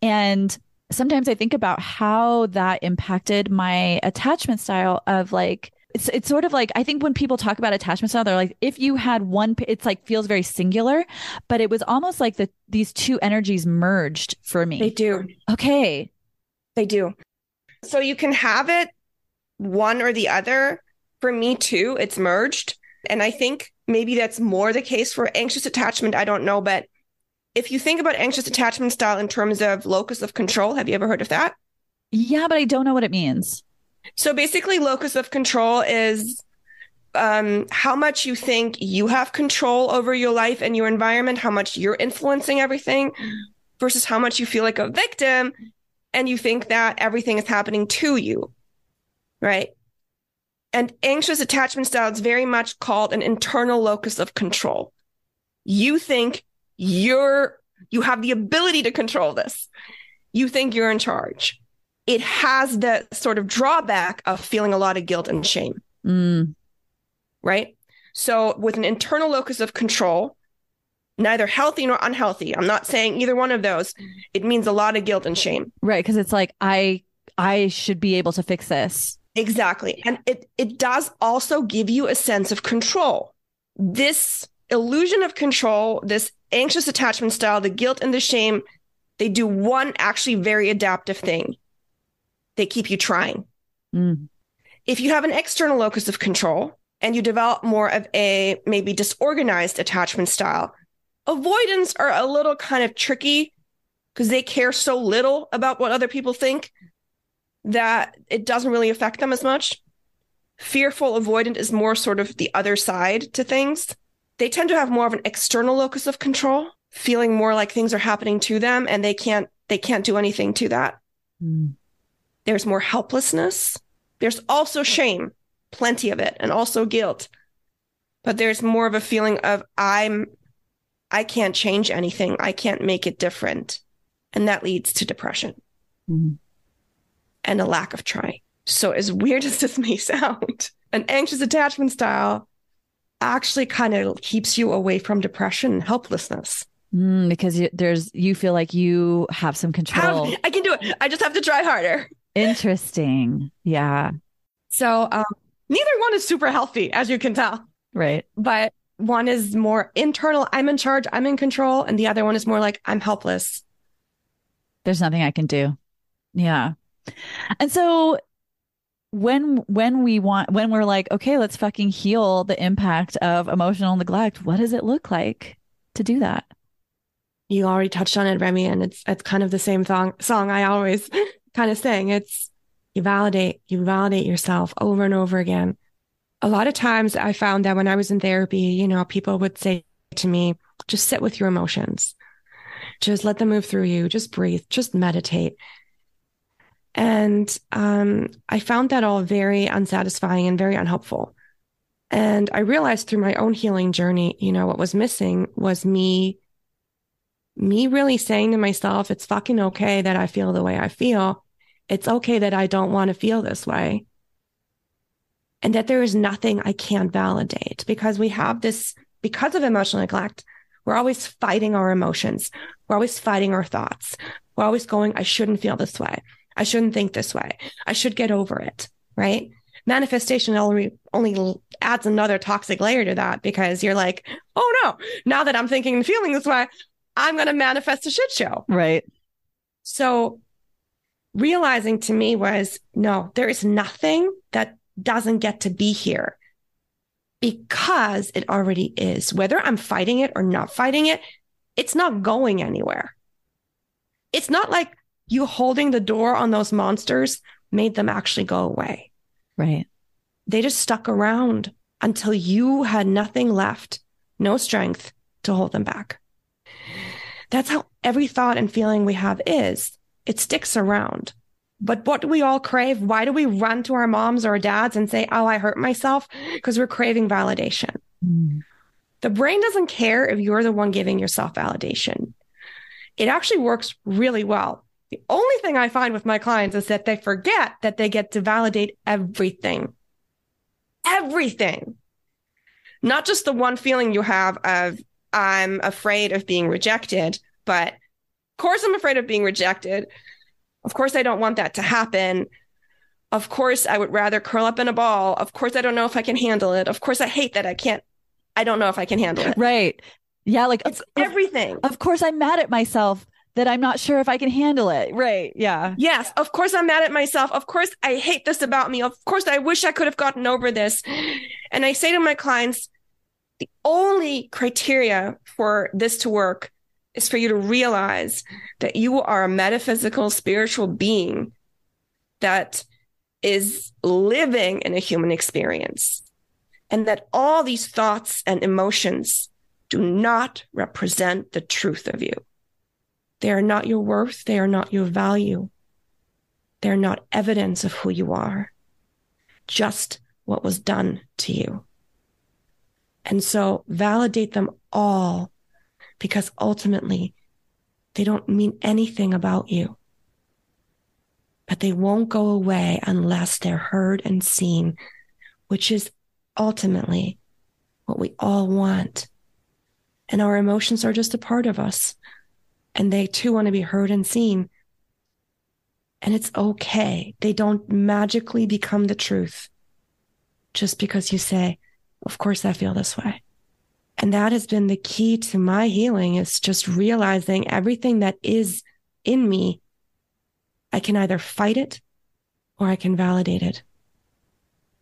And sometimes I think about how that impacted my attachment style of like, it's, it's sort of like I think when people talk about attachment style, they're like, if you had one, it's like feels very singular, but it was almost like the these two energies merged for me. They do. Okay, They do. So you can have it one or the other. For me too, it's merged. And I think maybe that's more the case for anxious attachment. I don't know. But if you think about anxious attachment style in terms of locus of control, have you ever heard of that? yeah, but I don't know what it means. So basically, locus of control is um, how much you think you have control over your life and your environment, how much you're influencing everything, versus how much you feel like a victim and you think that everything is happening to you. Right. And anxious attachment style is very much called an internal locus of control. You think you're, you have the ability to control this. You think you're in charge it has the sort of drawback of feeling a lot of guilt and shame, Mm, right? So, with an internal locus of control, neither healthy nor unhealthy, I'm not saying either one of those, it means a lot of guilt and shame. right, because it's like I I should be able to fix this. Exactly. And it, it does also give you a sense of control. This illusion of control, this anxious attachment style, the guilt and the shame they do one actually very adaptive thing. They keep you trying. Mm. If you have an external locus of control and you develop more of a maybe disorganized attachment style, avoidants are a little kind of tricky because they care so little about what other people think that it doesn't really affect them as much. Fearful avoidant is more sort of the other side to things. They tend to have more of an external locus of control, feeling more like things are happening to them and they can't they can't do anything to that. Mm. There's more helplessness. There's also shame, plenty of it, and also guilt. But there's more of a feeling of I'm I can't change anything. I can't make it different. And that leads to depression Mm. and a lack of trying. So, as weird as this may sound, an anxious attachment style actually kind of keeps you away from depression and helplessness. Mm, because you, there's you feel like you have some control. Have- I can do it. I just have to try harder. Interesting. Yeah. So, um, neither one is super healthy, as you can tell, Right. but one is more internal. I'm in charge. I'm in control. And the other one is more like I'm helpless. There's nothing I can do. Yeah. And so when when we want when we're like, okay, let's fucking heal the impact of emotional neglect, what does it look like to do that? You already touched on it, Remy, and it's it's kind of the same song song I always kind of sing. It's you validate, you validate yourself over and over again. A lot of times I found that when I was in therapy, you know, people would say to me, just sit with your emotions. Just let them move through you. Just breathe. Just meditate. And um, I found that all very unsatisfying and very unhelpful. And I realized through my own healing journey, you know, what was missing was me, me really saying to myself, it's fucking okay that I feel the way I feel. It's okay that I don't want to feel this way. And that there is nothing I can't validate because we have this, because of emotional neglect, we're always fighting our emotions. We're always fighting our thoughts. We're always going, I shouldn't feel this way. I shouldn't think this way. I should get over it. Right. Manifestation only, only adds another toxic layer to that because you're like, oh no, now that I'm thinking and feeling this way, I'm going to manifest a shit show. Right. So realizing to me was no, there is nothing that doesn't get to be here because it already is. Whether I'm fighting it or not fighting it, it's not going anywhere. It's not like you holding the door on those monsters made them actually go away. Right. They just stuck around until you had nothing left, no strength to hold them back. That's how every thought and feeling we have is. It sticks around. But what do we all crave? Why do we run to our moms or our dads and say, Oh, I hurt myself? Because we're craving validation. Mm. The brain doesn't care if you're the one giving yourself validation. It actually works really well. The only thing I find with my clients is that they forget that they get to validate everything. Everything. Not just the one feeling you have of, I'm afraid of being rejected, but of course I'm afraid of being rejected. Of course I don't want that to happen. Of course I would rather curl up in a ball. Of course I don't know if I can handle it. Of course I hate that I can't, I don't know if I can handle it. Right. Yeah. Like It's of, everything. of course I'm mad at myself that I'm not sure if I can handle it. Right. Yeah. Yes, of course I'm mad at myself. Of course I hate this about me. Of course I wish I could have gotten over this. And I say to my clients, the only criteria for this to work is for you to realize that you are a metaphysical spiritual being that is living in a human experience and that all these thoughts and emotions do not represent the truth of you. They are not your worth. They are not your value. They're not evidence of who you are, just what was done to you. And so validate them all because ultimately they don't mean anything about you. But they won't go away unless they're heard and seen, which is ultimately what we all want. And our emotions are just a part of us and they too want to be heard and seen. And it's okay. They don't magically become the truth just because you say, of course I feel this way. And that has been the key to my healing is just realizing everything that is in me, I can either fight it or I can validate it.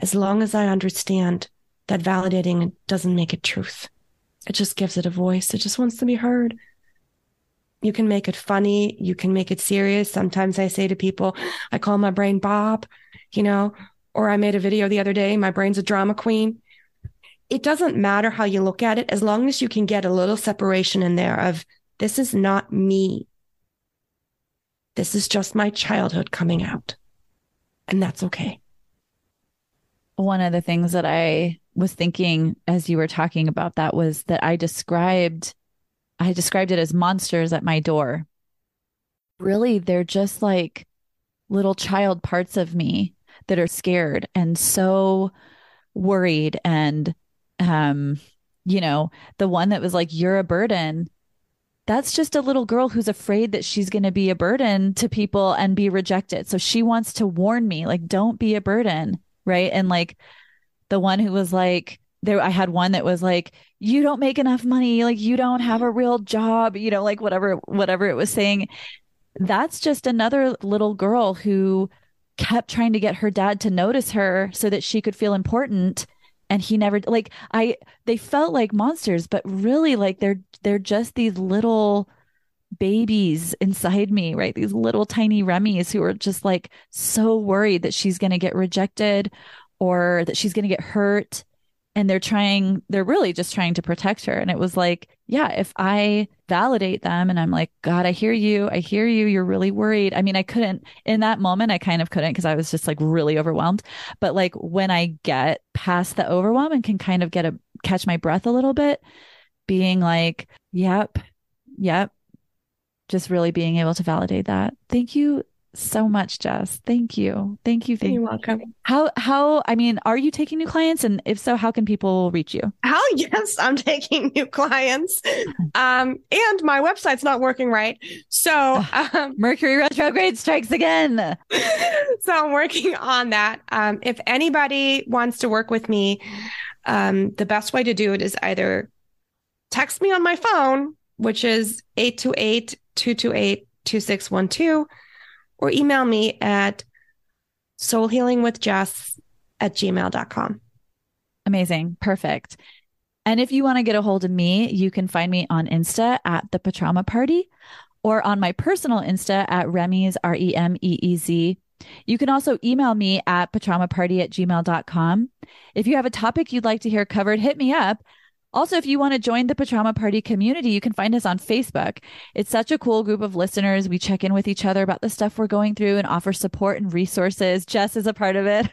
As long as I understand that validating doesn't make it truth. It just gives it a voice. It just wants to be heard. You can make it funny. You can make it serious. Sometimes I say to people, I call my brain Bob, you know, or I made a video the other day. My brain's a drama queen. It doesn't matter how you look at it, as long as you can get a little separation in there of this is not me. This is just my childhood coming out. And that's okay. One of the things that I was thinking as you were talking about that was that I described I described it as monsters at my door. Really, they're just like little child parts of me that are scared and so worried and um you know, the one that was like you're a burden that's just a little girl who's afraid that she's going to be a burden to people and be rejected. So she wants to warn me, like, don't be a burden. Right. And like the one who was like, there, I had one that was like, you don't make enough money. Like, you don't have a real job, you know, like whatever, whatever it was saying. That's just another little girl who kept trying to get her dad to notice her so that she could feel important and he never like i they felt like monsters but really like they're they're just these little babies inside me right? These little tiny remy's who are just like so worried that she's going to get rejected or that she's going to get hurt and they're trying they're really just trying to protect her. And it was like yeah if i validate them and i'm like god i hear you. I hear you. You're really worried. I mean i couldn't in that moment i kind of couldn't because i was just like really overwhelmed. But like when i get past the overwhelm and can kind of get a catch my breath a little bit being like yep yep just really being able to validate that. Thank you so much, Jess. Thank you. Thank you. Thank You're you. welcome. How, how, I mean, are you taking new clients? And if so, how can people reach you? How, yes, I'm taking new clients. Um, and my website's not working right. So, um, Mercury retrograde strikes again. so I'm working on that. Um, if anybody wants to work with me, um, the best way to do it is either text me on my phone, which is 828 228 2612 or email me at soulhealingwithjess at gmail.com. Amazing. Perfect. And if you want to get a hold of me, you can find me on Insta at the Patrauma Party or on my personal Insta at Remeez R E M E E Z. You can also email me at patraumaparty at gmail.com. If you have a topic you'd like to hear covered, hit me up. Also, if you want to join the Patrauma Party community, you can find us on Facebook. It's such a cool group of listeners. We check in with each other about the stuff we're going through and offer support and resources. Jess is a part of it.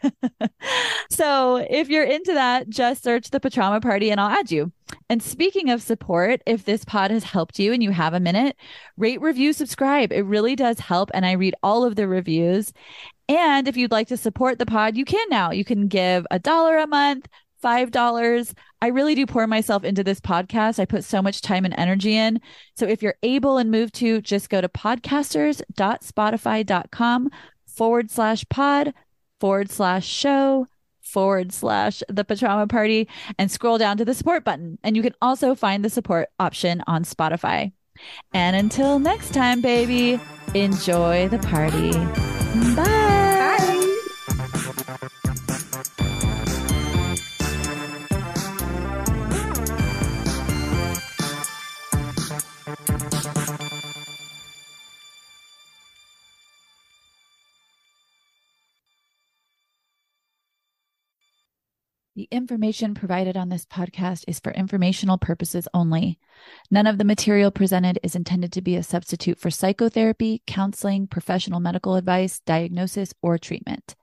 so if you're into that, just search the Patrauma Party and I'll add you. And speaking of support, if this pod has helped you and you have a minute, rate, review, subscribe. It really does help. And I read all of the reviews. And if you'd like to support the pod, you can now. You can give a dollar a month, $5. I really do pour myself into this podcast. I put so much time and energy in. So if you're able and moved to, just go to podcasters.spotify.com forward slash pod forward slash show forward slash the Patrauma Party and scroll down to the support button. And you can also find the support option on Spotify. And until next time, baby, enjoy the party. Bye. The information provided on this podcast is for informational purposes only. None of the material presented is intended to be a substitute for psychotherapy, counseling, professional medical advice, diagnosis, or treatment.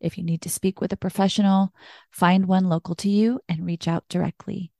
If you need to speak with a professional, find one local to you and reach out directly.